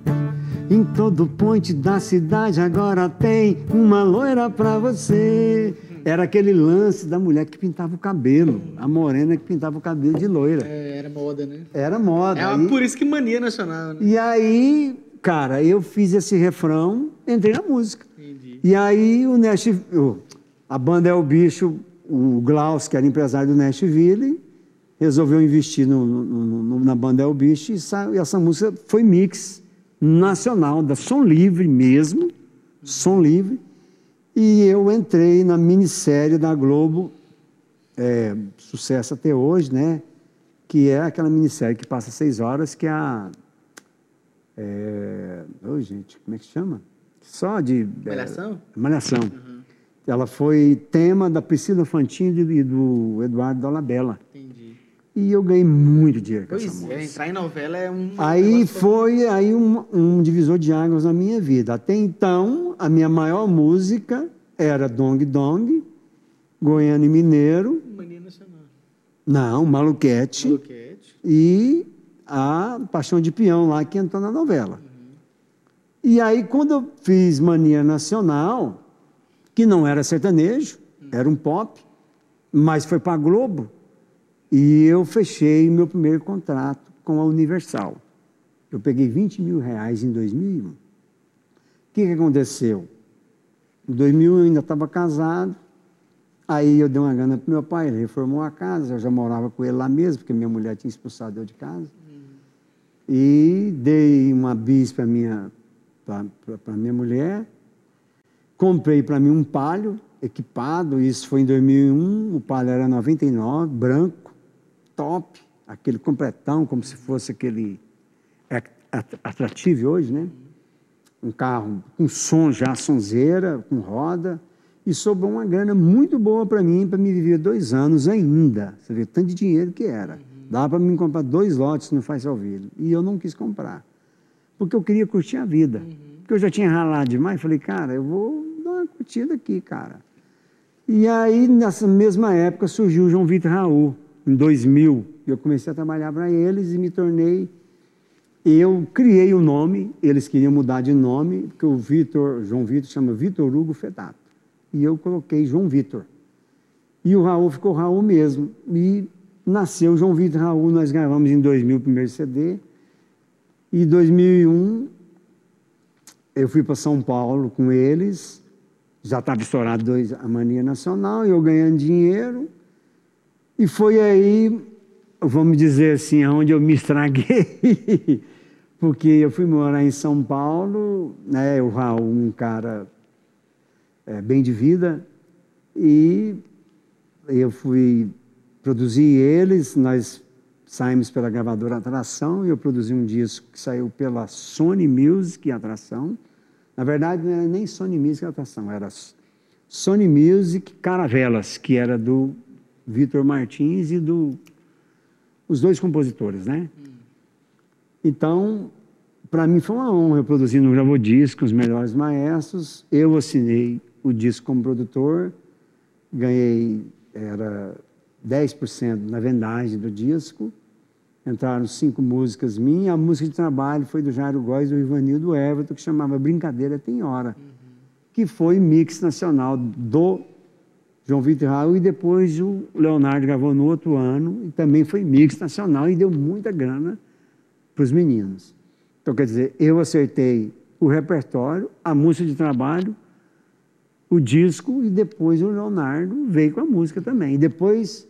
Em todo ponte da cidade agora tem uma loira pra você. Era aquele lance da mulher que pintava o cabelo, a morena que pintava o cabelo de loira. É, era moda, né? Era moda. É por isso que mania nacional, né? E aí, cara, eu fiz esse refrão, entrei na música. Entendi. E aí o Nashville, a banda é o bicho, o Glaus, que era empresário do Nashville, resolveu investir no- no- no- na banda é o bicho e, sa- e essa música foi mix nacional, da Som Livre mesmo, Som Livre. E eu entrei na minissérie da Globo, é, sucesso até hoje, né? Que é aquela minissérie que passa seis horas, que é a. É, ô, gente, como é que chama? Só de. é, Malhação? Malhação. Ela foi tema da Priscila Fantini e do Eduardo Dolabella. Entendi. E eu ganhei muito dinheiro com essa Pois música. é, entrar em novela é um. Aí foi aí um, um divisor de águas na minha vida. Até então, a minha maior música era Dong Dong, Goiano e Mineiro, Mania nacional. não, Maluquete, Maluquete. e a Paixão de Peão lá que entrou na novela. E aí, quando eu fiz Mania Nacional, que não era sertanejo, era um pop, mas foi para a Globo, e eu fechei meu primeiro contrato com a Universal. Eu peguei 20 mil reais em 2001. O que, que aconteceu? Em 2001 eu ainda estava casado, aí eu dei uma grana para meu pai, ele reformou a casa, eu já morava com ele lá mesmo, porque minha mulher tinha expulsado eu de casa. E dei uma bis para minha, minha mulher, comprei para mim um palio equipado, isso foi em 2001, o palio era 99, branco, top, aquele completão, como se fosse aquele at- at- atrativo hoje, né? Um carro com som já, sonzeira, com roda, e sobrou uma grana muito boa para mim, para me viver dois anos ainda. Você vê o tanto de dinheiro que era. Dava para mim comprar dois lotes no Faz Salvilho. E eu não quis comprar, porque eu queria curtir a vida. Porque eu já tinha ralado demais, falei, cara, eu vou dar uma curtida aqui, cara. E aí, nessa mesma época, surgiu o João Vitor Raul, em 2000. Eu comecei a trabalhar para eles e me tornei. Eu criei o nome, eles queriam mudar de nome, porque o Vitor, João Vitor chama Vitor Hugo Fedato. E eu coloquei João Vitor. E o Raul ficou Raul mesmo. E nasceu João Vitor Raul, nós gravamos em 2000 o primeiro CD. E em 2001 eu fui para São Paulo com eles, já estava estourado dois, a Mania Nacional, e eu ganhando dinheiro. E foi aí, vamos dizer assim, onde eu me estraguei, [laughs] porque eu fui morar em São Paulo, né, o Raul, um cara é, bem de vida, e eu fui produzir eles, nós saímos pela gravadora Atração e eu produzi um disco que saiu pela Sony Music Atração. Na verdade, não era nem Sony Music Atração, era Sony Music Caravelas, que era do Vitor Martins e do os dois compositores, né? Então, para mim foi uma honra eu produzir no Gravodisco os melhores maestros. Eu assinei o disco como produtor, ganhei era 10% na vendagem do disco. Entraram cinco músicas minhas. A música de trabalho foi do Jairo Góes e do Ivanildo Everton, que chamava Brincadeira Tem Hora, uhum. que foi mix nacional do João Vitor Raul. E depois o Leonardo gravou no outro ano, e também foi mix nacional e deu muita grana para os meninos. Então, quer dizer, eu acertei o repertório, a música de trabalho, o disco, e depois o Leonardo veio com a música também. E depois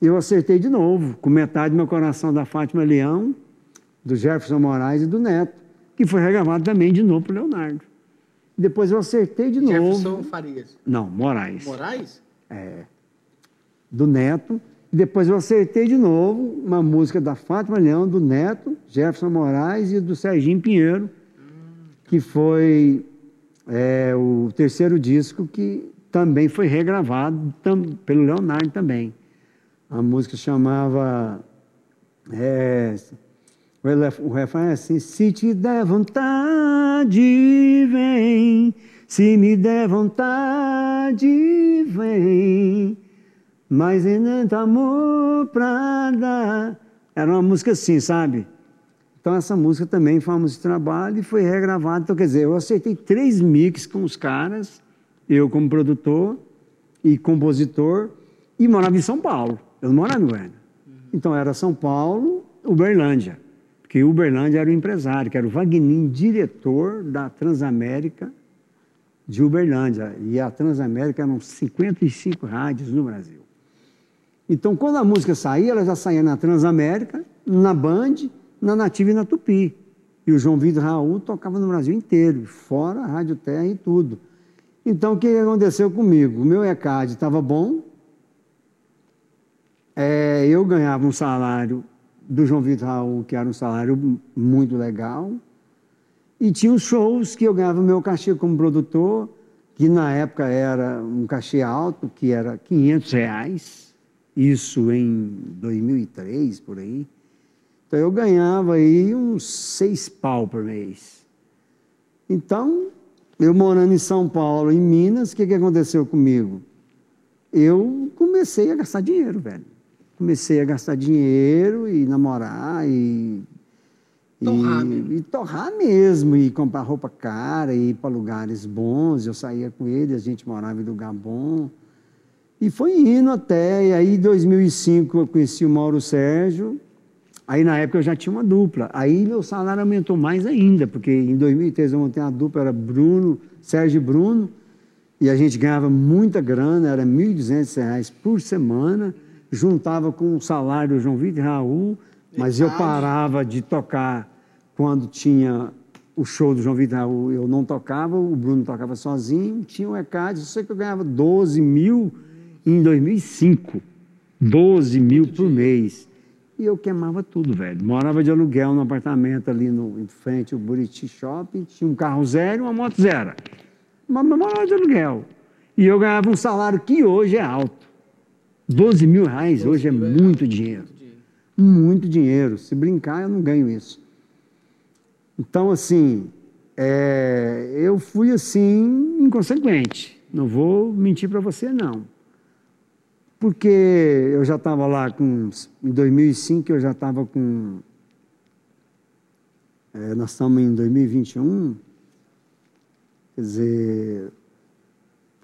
eu acertei de novo, com metade do meu coração da Fátima Leão, do Jefferson Moraes e do Neto, que foi regravado também de novo para o Leonardo. Depois eu acertei de Jefferson novo. Jefferson Farias. Não, Moraes. Moraes? É. Do Neto. Depois eu acertei de novo uma música da Fátima Leão, do Neto, Jefferson Moraes e do Serginho Pinheiro, que foi é, o terceiro disco que também foi regravado tam, pelo Leonardo também. A música chamava. É, o refrão é assim: Se te der vontade, vem. Se me der vontade, vem. Mas ainda amor pra dar. Era uma música assim, sabe? Então essa música também foi uma música de trabalho e foi regravada. Então, quer dizer, eu aceitei três mix com os caras, eu como produtor e compositor, e morava em São Paulo. Eu não morava em Goiânia. Então era São Paulo, Uberlândia. Porque Uberlândia era o empresário, que era o Vagnin, diretor da Transamérica de Uberlândia. E a Transamérica eram 55 rádios no Brasil. Então, quando a música saía, ela já saía na Transamérica, na Band, na Nativa e na Tupi. E o João Vitor Raul tocava no Brasil inteiro, fora a Rádio Terra e tudo. Então, o que aconteceu comigo? O meu ECAD estava bom, é, eu ganhava um salário do João Vitor Raul, que era um salário muito legal, e tinha os shows que eu ganhava meu cachê como produtor, que na época era um cachê alto, que era 500 reais, isso em 2003, por aí. Então eu ganhava aí uns seis pau por mês. Então, eu morando em São Paulo, em Minas, o que, que aconteceu comigo? Eu comecei a gastar dinheiro, velho comecei a gastar dinheiro e namorar e. Torrar e, mesmo. E torrar mesmo, e comprar roupa cara, e ir para lugares bons. Eu saía com ele, a gente morava em lugar bom. E foi indo até, e aí em 2005 eu conheci o Mauro Sérgio, aí na época eu já tinha uma dupla. Aí meu salário aumentou mais ainda, porque em 2003 eu montei uma dupla, era Bruno, Sérgio e Bruno, e a gente ganhava muita grana, era R$ 1.200 por semana juntava com o salário do João Vitor e Raul, mas eu parava de tocar quando tinha o show do João Vitor Raul, eu não tocava, o Bruno tocava sozinho, tinha o ECAD, eu sei que eu ganhava 12 mil em 2005, 12 mil por mês. E eu queimava tudo, velho. Morava de aluguel no apartamento ali no, em frente ao Buriti Shopping, tinha um carro zero e uma moto zero. Mas morava de aluguel. E eu ganhava um salário que hoje é alto. 12 mil reais 12 hoje é mil muito dinheiro. Muito dinheiro. Muito dinheiro. Se brincar, eu não ganho isso. Então, assim, é, eu fui assim, inconsequente. Não vou mentir para você, não. Porque eu já estava lá com. Em 2005, eu já estava com. É, nós estamos em 2021. Quer dizer,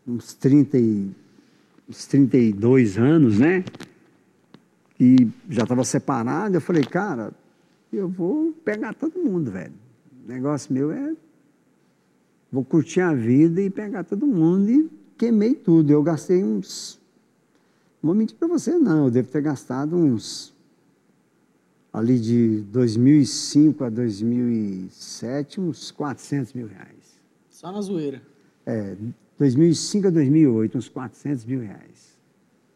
uns 30 e uns 32 anos, né? E já estava separado. Eu falei, cara, eu vou pegar todo mundo, velho. O negócio meu é. Vou curtir a vida e pegar todo mundo e queimei tudo. Eu gastei uns. Não vou mentir para você, não. Eu devo ter gastado uns. Ali de 2005 a 2007, uns 400 mil reais. Só na zoeira. É, 2005 a 2008, uns 400 mil reais.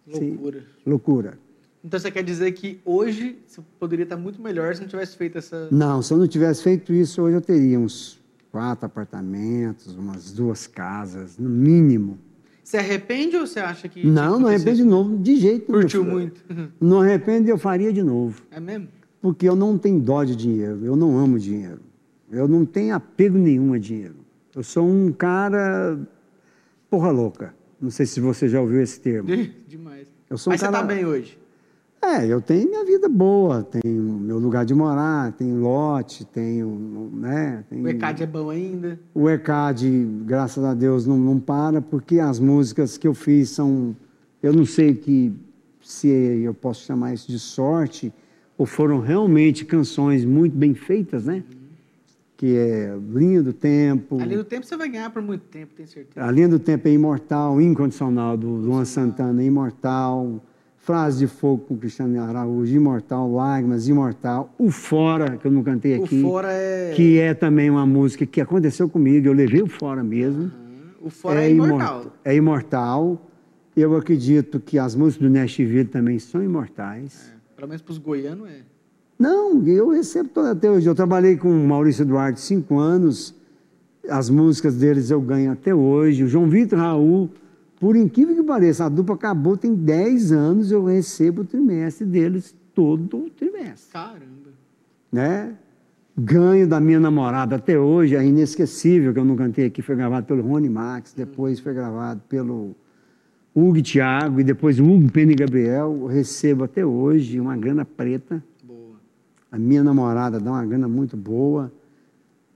Loucura. Sim, loucura. Então você quer dizer que hoje você poderia estar muito melhor se não tivesse feito essa. Não, se eu não tivesse feito isso, hoje eu teria uns quatro apartamentos, umas duas casas, no mínimo. Você arrepende ou você acha que. Não, não arrependo de novo, de jeito nenhum. Curtiu muito. [laughs] Não arrependo e eu faria de novo. É mesmo? Porque eu não tenho dó de dinheiro, eu não amo dinheiro. Eu não tenho apego nenhum a dinheiro. Eu sou um cara porra louca. Não sei se você já ouviu esse termo. Demais. Eu sou um Mas você cara- tá bem hoje. É, eu tenho minha vida boa, tenho meu lugar de morar, tenho lote, tenho, né? Tenho... O ECAD é bom ainda. O ECAD, graças a Deus, não, não para, porque as músicas que eu fiz são. Eu não sei que se eu posso chamar isso de sorte, ou foram realmente canções muito bem feitas, né? Que é Linha do Tempo. Ali no tempo você vai ganhar por muito tempo, tenho certeza. A Linha do Tempo é imortal, incondicional, do Luan Santana, imortal. Frase de Fogo com Cristiano Araújo, imortal. Lágrimas, imortal. O Fora, que eu não cantei O aqui. Fora é. Que é também uma música que aconteceu comigo, eu levei o Fora mesmo. Aham. O Fora é, imortal. imor- É imortal. Eu acredito que as músicas do Nashville também são imortais. É. Pelo menos pros goianos é. Não, eu recebo toda até hoje. Eu trabalhei com o Maurício Duarte cinco anos. As músicas deles eu ganho até hoje. O João Vitor Raul, por incrível que pareça, a dupla acabou tem 10 anos, eu recebo o trimestre deles todo o trimestre. Caramba. né? Ganho da minha namorada até hoje, é inesquecível, que eu não cantei aqui, foi gravado pelo Rony Max, depois foi gravado pelo Hugo Thiago, e depois o Hugo Pena e Gabriel, eu recebo até hoje uma grana preta. A minha namorada dá uma grana muito boa.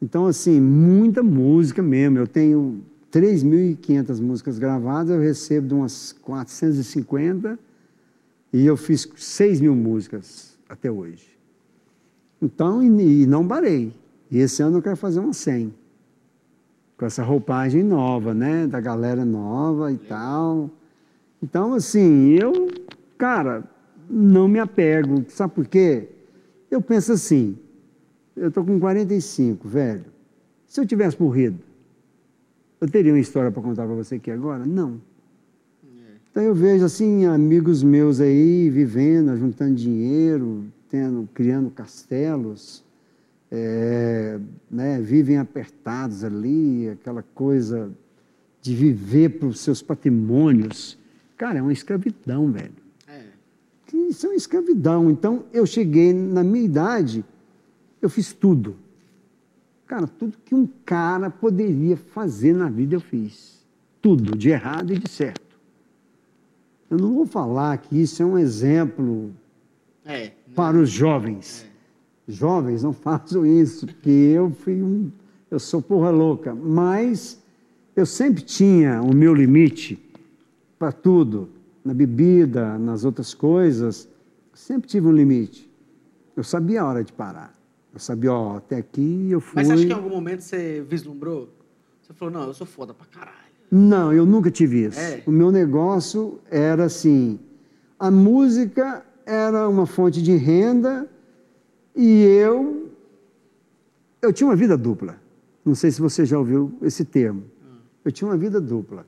Então, assim, muita música mesmo. Eu tenho 3.500 músicas gravadas, eu recebo de umas 450 e eu fiz 6 mil músicas até hoje. Então, e, e não parei. E esse ano eu quero fazer uma 100. Com essa roupagem nova, né? Da galera nova e tal. Então, assim, eu, cara, não me apego. Sabe por quê? Eu penso assim, eu tô com 45, velho. Se eu tivesse morrido, eu teria uma história para contar para você aqui agora? Não. Então eu vejo assim amigos meus aí vivendo, juntando dinheiro, tendo, criando castelos, é, né, vivem apertados ali, aquela coisa de viver para os seus patrimônios. Cara, é uma escravidão, velho. É. Que Isso é uma escravidão. Então, eu cheguei, na minha idade, eu fiz tudo. Cara, tudo que um cara poderia fazer na vida eu fiz. Tudo, de errado e de certo. Eu não vou falar que isso é um exemplo É. para os jovens. Jovens, não [laughs] façam isso, porque eu fui um. Eu sou porra louca. Mas eu sempre tinha o meu limite para tudo. Na bebida, nas outras coisas. Sempre tive um limite. Eu sabia a hora de parar. Eu sabia, ó, até aqui eu fui. Mas você acha que em algum momento você vislumbrou? Você falou, não, eu sou foda pra caralho. Não, eu nunca tive isso. É? O meu negócio era assim: a música era uma fonte de renda e eu. Eu tinha uma vida dupla. Não sei se você já ouviu esse termo. Eu tinha uma vida dupla.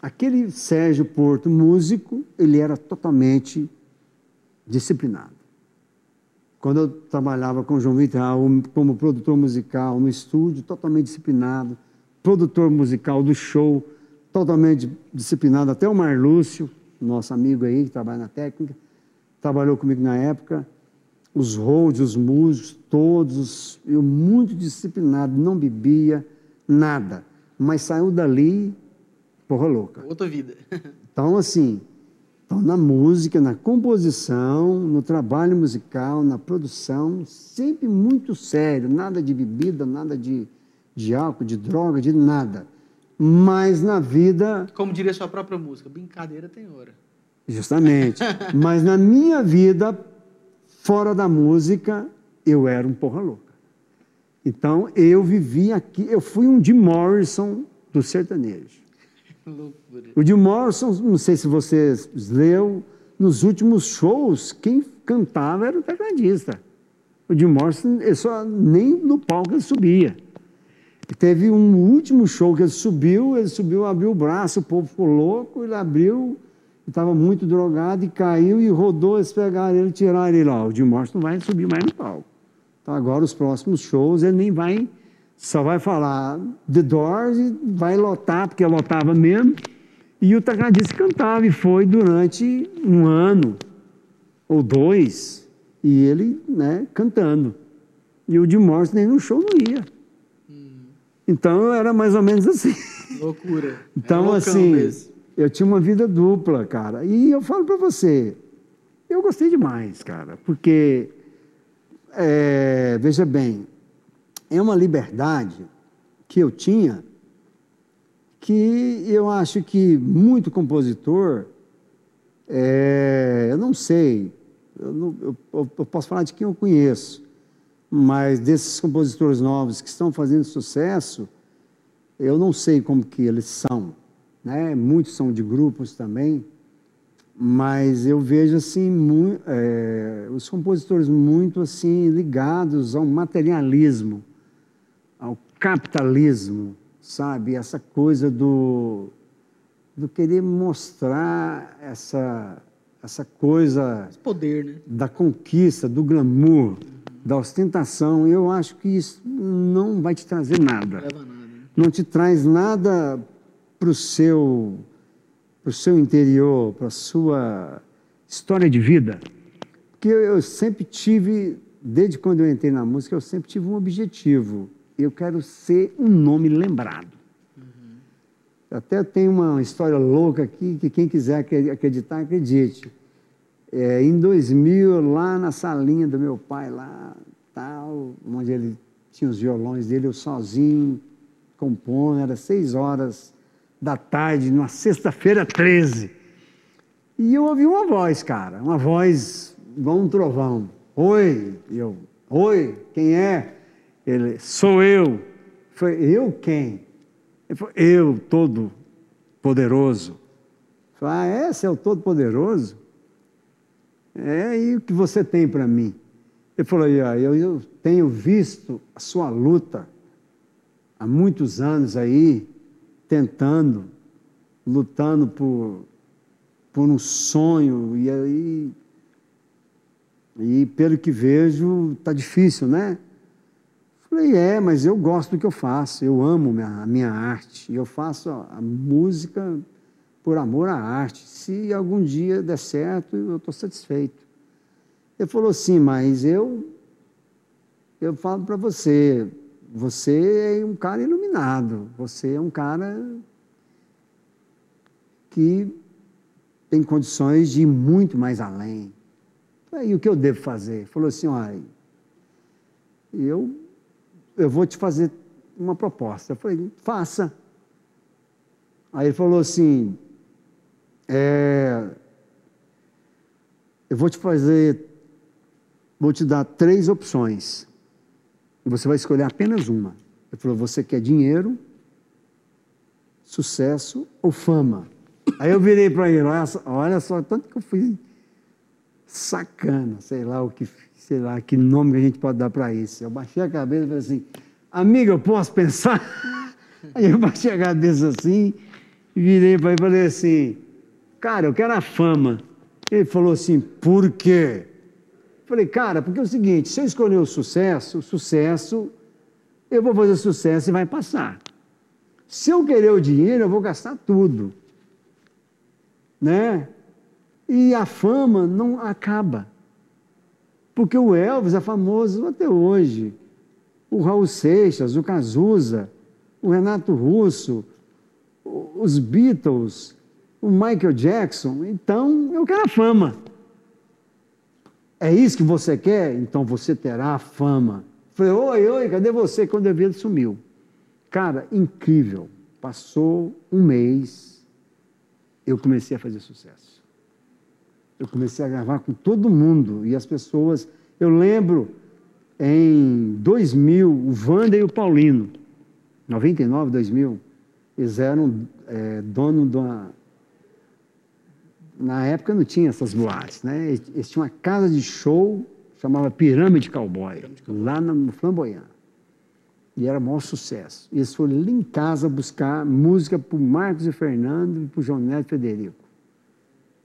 Aquele Sérgio Porto, músico, ele era totalmente disciplinado. Quando eu trabalhava com o João Vitor Raul como produtor musical no estúdio, totalmente disciplinado, produtor musical do show, totalmente disciplinado, até o Marlúcio, nosso amigo aí que trabalha na técnica, trabalhou comigo na época, os holds, os músicos, todos, eu muito disciplinado, não bebia, nada, mas saiu dali, porra louca. Outra vida. [laughs] Então, assim, então, na música, na composição, no trabalho musical, na produção, sempre muito sério, nada de bebida, nada de, de álcool, de droga, de nada. Mas na vida, Como diria sua própria música, brincadeira tem hora. justamente, [laughs] mas na minha vida, fora da música, eu era um porra louca. Então, eu vivi aqui, eu fui um Jim Morrison do sertanejo. O Jim Morrison, não sei se você leu, nos últimos shows, quem cantava era o tecladista. O Jim Morrison, ele só, nem no palco ele subia. Teve um último show que ele subiu, ele subiu, abriu o braço, o povo ficou louco, ele abriu estava muito drogado e caiu e rodou, eles pegaram ele e tiraram ele lá. O Jim Morrison não vai subir mais no palco. Então agora os próximos shows ele nem vai, só vai falar The Doors e vai lotar, porque lotava mesmo. E o tecladista cantava e foi durante um ano ou dois, e ele né, cantando. E o Jim Morrison nem no show não ia. Então era mais ou menos assim. [laughs] Loucura. Então, É assim, mesmo. eu tinha uma vida dupla, cara. E eu falo para você, eu gostei demais, cara, porque, é, veja bem, é uma liberdade que eu tinha que eu acho que muito compositor, é, eu não sei, eu, não- eu- eu- posso falar de quem eu conheço, mas desses compositores novos que estão fazendo sucesso, eu não sei como que eles são, né? Muitos são de grupos também, mas eu vejo assim mu- é, os compositores muito assim ligados ao materialismo, ao capitalismo, sabe? Essa coisa do do querer mostrar essa essa coisa Poder, né? da conquista, do glamour, da ostentação. Eu acho que isso não vai te trazer nada Não leva nada. Né? não te traz nada para o seu, pro seu interior, para a sua história de vida. Porque eu, eu sempre tive, desde quando eu entrei na música, eu sempre tive um objetivo. Eu quero ser um nome lembrado. Até tem uma história louca aqui, que quem quiser acre- acreditar, acredite. É, em 2000, lá na salinha do meu pai, lá, tal, onde ele tinha os violões dele, eu sozinho, compondo, era seis horas da tarde, numa sexta-feira 13. E eu ouvi uma voz, cara, uma voz igual um trovão. Oi, eu, oi, quem é? Ele, sou eu. Foi, eu quem? Ele falou, eu, todo poderoso. Falei, ah, é? Você é o todo poderoso? É, e o que você tem para mim? Ele falou, "E, ó, eu, eu tenho visto a sua luta há muitos anos aí, tentando, lutando por, por um sonho, e aí, e pelo que vejo, está difícil, né? Falei, é, mas eu gosto do que eu faço, eu amo minha- a minha arte, eu faço a, música por amor à arte. Se algum dia der certo, eu estou satisfeito. Ele falou assim, mas eu, eu falo para você, você é um cara iluminado, você é um cara que tem condições de ir muito mais além. Aí o que eu devo fazer? Ele falou assim, olha, eu, eu vou te fazer uma proposta. Eu falei, faça. Aí ele falou assim, é, eu vou te fazer, vou te dar três opções. Você vai escolher apenas uma. Ele falou, você quer dinheiro, sucesso ou fama? Aí eu virei para ele, olha só, olha só, tanto que eu fui sacana, sei lá o que, sei lá que nome que a gente pode dar para isso. Eu baixei a cabeça e falei assim, amiga, eu posso pensar? [laughs] Aí eu baixei a cabeça assim, virei para ele e falei assim, cara, eu quero a fama. Ele falou assim, por quê? Falei, cara, porque é o seguinte, se eu escolher o sucesso, o sucesso, eu vou fazer sucesso e vai passar. Se eu querer o dinheiro, eu vou gastar tudo. Né? E a fama não acaba. Porque o Elvis é famoso até hoje. O Raul Seixas, o Cazuza, o Renato Russo, os Beatles, o Michael Jackson. Então, eu quero a fama. É isso que você quer? Então você terá a fama. Falei, oi, oi, cadê você? Quando eu vi, ele sumiu. Cara, incrível. Passou um mês, eu comecei a fazer sucesso. Eu comecei a gravar com todo mundo e as pessoas. Eu lembro em 2000, o Wanda e o Paulino, 99, 2000, eles eram é, dono de uma. Na época não tinha essas boates, né? Eles, tinham uma casa de show, chamava Pirâmide Cowboy, lá no Flamboyant. E era o maior sucesso. Eles foram ali em casa buscar música para o Marcos e Fernando e para o João Neto e Federico.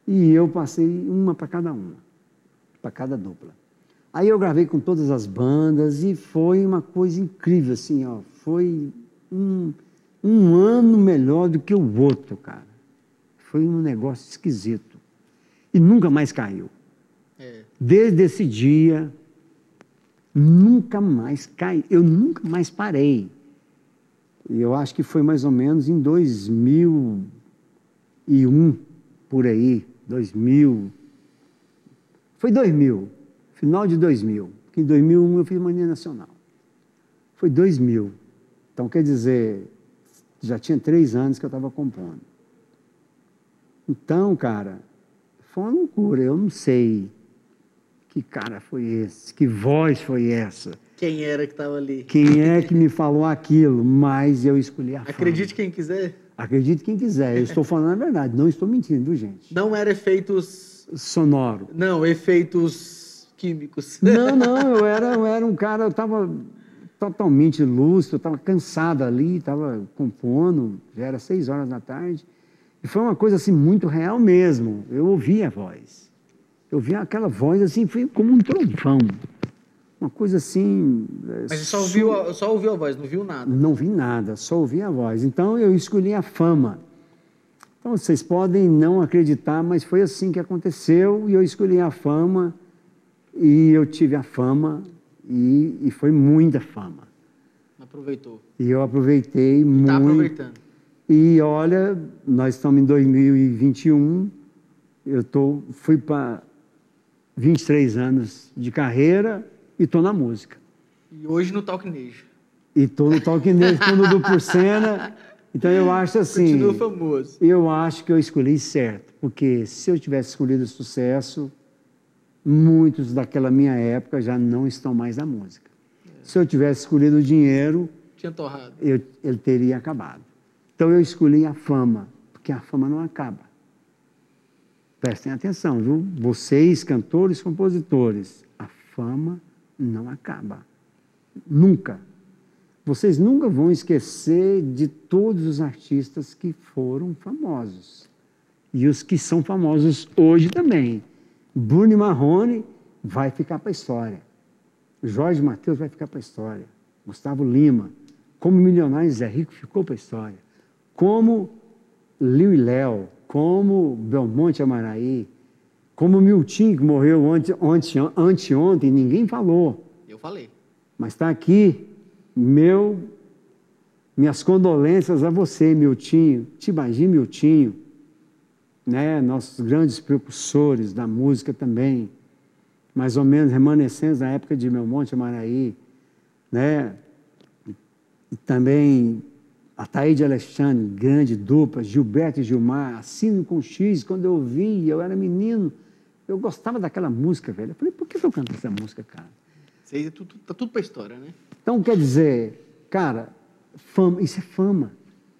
E eu passei uma para cada uma, para cada dupla. Aí eu gravei com todas as bandas e foi uma coisa incrível, assim, ó. Foi um, um ano melhor do que o outro, cara. Foi um negócio esquisito. E nunca mais caiu. É. Desde esse dia, nunca mais caí. Eu nunca mais parei. E eu acho que foi mais ou menos em 2001, por aí, 2000. Foi 2000, final de 2000. Porque em 2001 eu fiz Mania Nacional. Foi 2000. Então, quer dizer, já tinha três anos que eu estava compondo. Então, cara, foi uma loucura. Eu não sei que cara foi esse, que voz foi essa. Quem era que estava ali? Quem é que me falou aquilo, mas eu escolhi a fama. Acredite quem quiser. Acredite quem quiser. Eu estou falando a verdade, não estou mentindo, gente? Não era efeitos. Sonoro. Não, efeitos químicos. Não, [laughs] não, eu era, eu era um cara, eu estava totalmente lúcido, eu estava cansado ali, estava compondo, já era seis horas da tarde. E foi uma coisa assim muito real mesmo. Eu ouvi a voz. Eu vi aquela voz assim, foi como um trovão. Uma coisa assim. é, Mas você só ouviu, a- só ouviu a voz, não viu nada. Não vi nada, só ouvi a voz. Então eu escolhi a fama. Então vocês podem não acreditar, mas foi assim que aconteceu e eu escolhi a fama e eu tive a fama e, e foi muita fama. Aproveitou. E eu aproveitei Tá muito. aproveitando. E olha, nós estamos em 2021, eu tô, fui para 23 anos de carreira e estou na música. E hoje no Talknejo. E estou no Talking Nerd, estou no Duplo [laughs] Cena. Então eu acho assim, Continua famoso. eu acho que eu escolhi certo, porque se eu tivesse escolhido sucesso, muitos daquela minha época já não estão mais na música. Se eu tivesse escolhido o dinheiro, Tinha torrado. eu, ele teria acabado. Então eu escolhi a fama, porque a fama não acaba. Prestem atenção, viu? Vocês, cantores, compositores, a fama não acaba. Nunca. Vocês nunca vão esquecer de todos os artistas que foram famosos. E os que são famosos hoje também. Bruno Marrone vai ficar para a história. Jorge Mateus vai ficar para a história. Gustavo Lima. Como Milionário Zé Rico ficou para a história. Como Liu e Léo. Como Belmonte Amaraí. Como Milton, que morreu ante, ante, anteontem, ninguém falou. Eu falei. Mas está aqui, meu, minhas condolências a você, Miltinho, Tibagi Miltinho, né, nossos grandes precursores da música também, mais ou menos remanescentes da época de Belmonte Amaraí, né, e também Ataíde Alexandre, grande dupla, Gilberto e Gilmar, Assino com X, quando eu vi, eu era menino, eu gostava daquela música, velho. Eu falei, por que eu canto essa música, cara? Isso aí é tudo, tá tudo pra história, né? Então, quer dizer, cara, fama, isso é fama.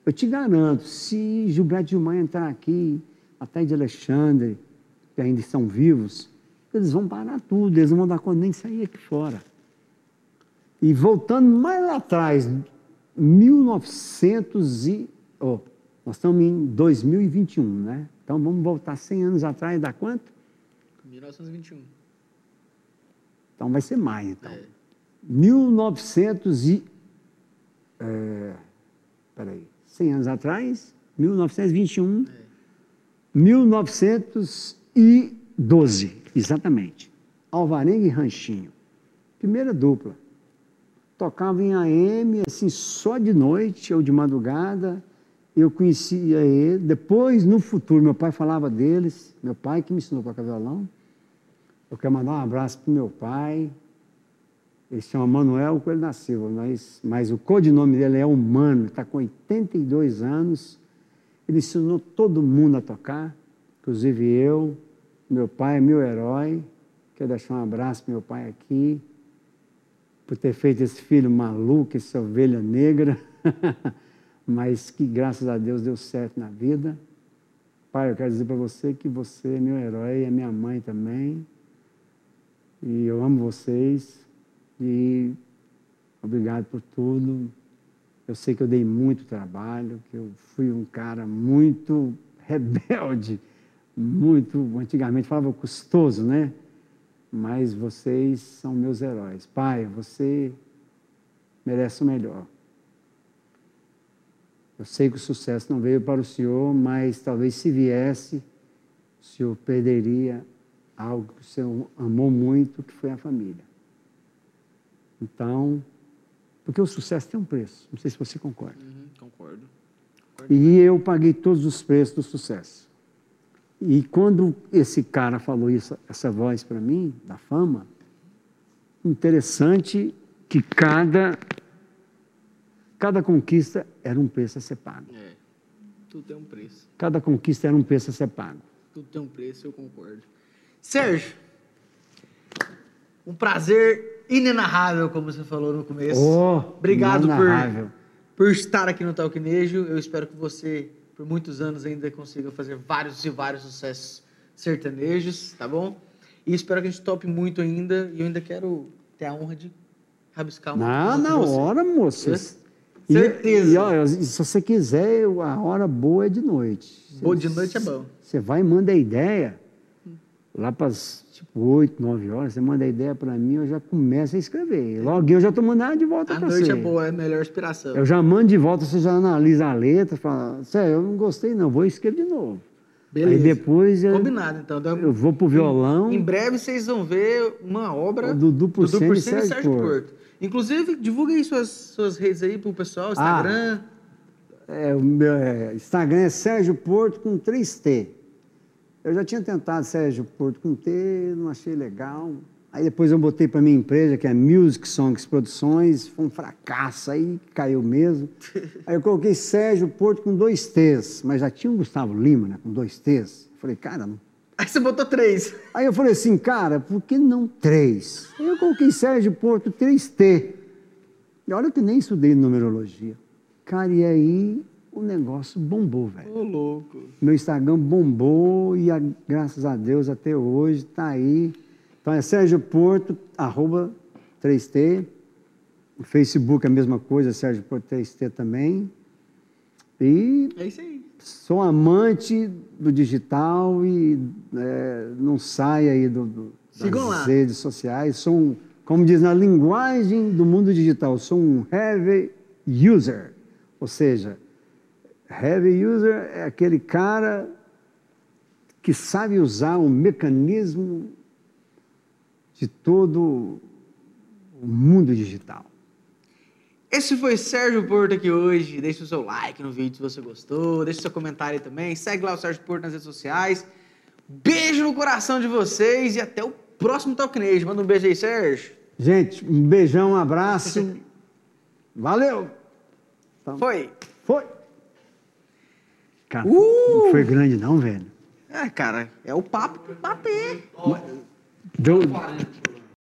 Eu te garanto, se Gilberto Gilmar entrar aqui, até de Alexandre, que ainda estão vivos, eles vão parar tudo, eles não vão dar conta nem sair aqui fora. E voltando mais lá atrás, 1900 e... ó, nós estamos em 2021, né? Então vamos voltar 100 anos atrás, dá quanto? 1921. Então vai ser mais, então. É. 1900 e... É, peraí, 100 anos atrás, 1921, 1912, exatamente. Alvarenga e Ranchinho. Primeira dupla. Tocava em AM, assim, só de noite ou de madrugada. Eu conhecia ele. Depois, no futuro, meu pai falava deles. Meu pai que me ensinou a tocar violão. Eu quero mandar um abraço para o meu pai, ele se chama Manuel Coelho da Silva, mas, mas o codinome dele é Humano, está com 82 anos. Ele ensinou todo mundo a tocar, inclusive eu. Meu pai é meu herói. Quero deixar um abraço para meu pai aqui, por ter feito esse filho maluco, essa ovelha negra, [laughs] mas que graças a Deus deu certo na vida. Pai, eu quero dizer para você que você é meu herói, é minha mãe também. E eu amo vocês. E obrigado por tudo. Eu sei que eu dei muito trabalho, que eu fui um cara muito [laughs] rebelde, muito, antigamente falava custoso, né? Mas vocês são meus heróis. Pai, você merece o melhor. Eu sei que o sucesso não veio para o senhor, mas talvez se viesse, o senhor perderia algo que o senhor amou muito, que foi a família. Então, porque o sucesso tem um preço. Não sei se você concorda. Uhum, concordo. E eu paguei todos os preços do sucesso. E quando esse cara falou isso, essa voz para mim, da fama, interessante que cada, cada conquista era um preço a ser pago. É. Tudo tem um preço. Cada conquista era um preço a ser pago. Tudo tem um preço, eu concordo. Sérgio, um prazer inenarrável, como você falou no começo. Oh, Obrigado por, por estar aqui no Talquinejo. Eu espero que você, por muitos anos, ainda consiga fazer vários e vários sucessos sertanejos, tá bom? E espero que a gente tope muito ainda. E eu ainda quero ter a honra de rabiscar uma uma com na hora, moça. Yes. E- Certeza. E, ó, se você quiser, a hora boa é de noite. Boa de noite é bom. Você vai e manda a ideia. Lá para as tipo, 8, 9 horas, você manda a ideia para mim, eu já começo a escrever. Logo eu já estou mandando de volta A para noite você. é boa, é a melhor inspiração. Eu já mando de volta, você já analisa a letra, fala, sério, eu não gostei não, vou escrever de novo. Beleza. Aí depois eu, Combinado, então. Então, eu vou pro violão. Em breve vocês vão ver uma obra O Dudu e Porcena Sérgio Porto. Porto. Inclusive, divulga aí suas, suas redes aí pro pessoal, Ah. Instagram. É, o meu é, Instagram é Sérgio Porto com 3T. Eu já tinha tentado Sérgio Porto com T, não achei legal. Aí depois eu botei para minha empresa, que é Music Songs Produções, foi um fracasso, aí caiu mesmo. [laughs] Aí eu coloquei Sérgio Porto com dois T's, mas já tinha o Gustavo Lima, né, com dois T's. Eu falei, cara, não. Aí você botou três. Aí eu falei assim, cara, por que não três? Aí eu coloquei Sérgio Porto 3T. E olha que nem estudei numerologia. Cara, e aí o negócio bombou, velho. Ô, louco. Meu Instagram bombou e a- graças a Deus até hoje tá aí. Então é Sérgio Porto, arroba 3T. O Facebook é a mesma coisa, Sérgio Porto 3T também. E É isso aí. sou amante do digital e é, não saio aí do, do, Sigam das lá. redes sociais. Sou um, como diz na linguagem do mundo digital, sou um heavy user. Ou seja, heavy user é aquele cara que sabe usar o mecanismo de todo o mundo digital. Esse foi Sérgio Porto aqui hoje. Deixa o seu like no vídeo se você gostou. Deixa o seu comentário também. Segue lá o Sérgio Porto nas redes sociais. Beijo no coração de vocês e até o próximo Talknage. Manda um beijo aí, Sérgio. Gente, um beijão, um abraço. [laughs] Valeu! Então, Foi. Foi! Cara, Uh! não foi grande não, velho. É, cara, é o papo bater. Deu,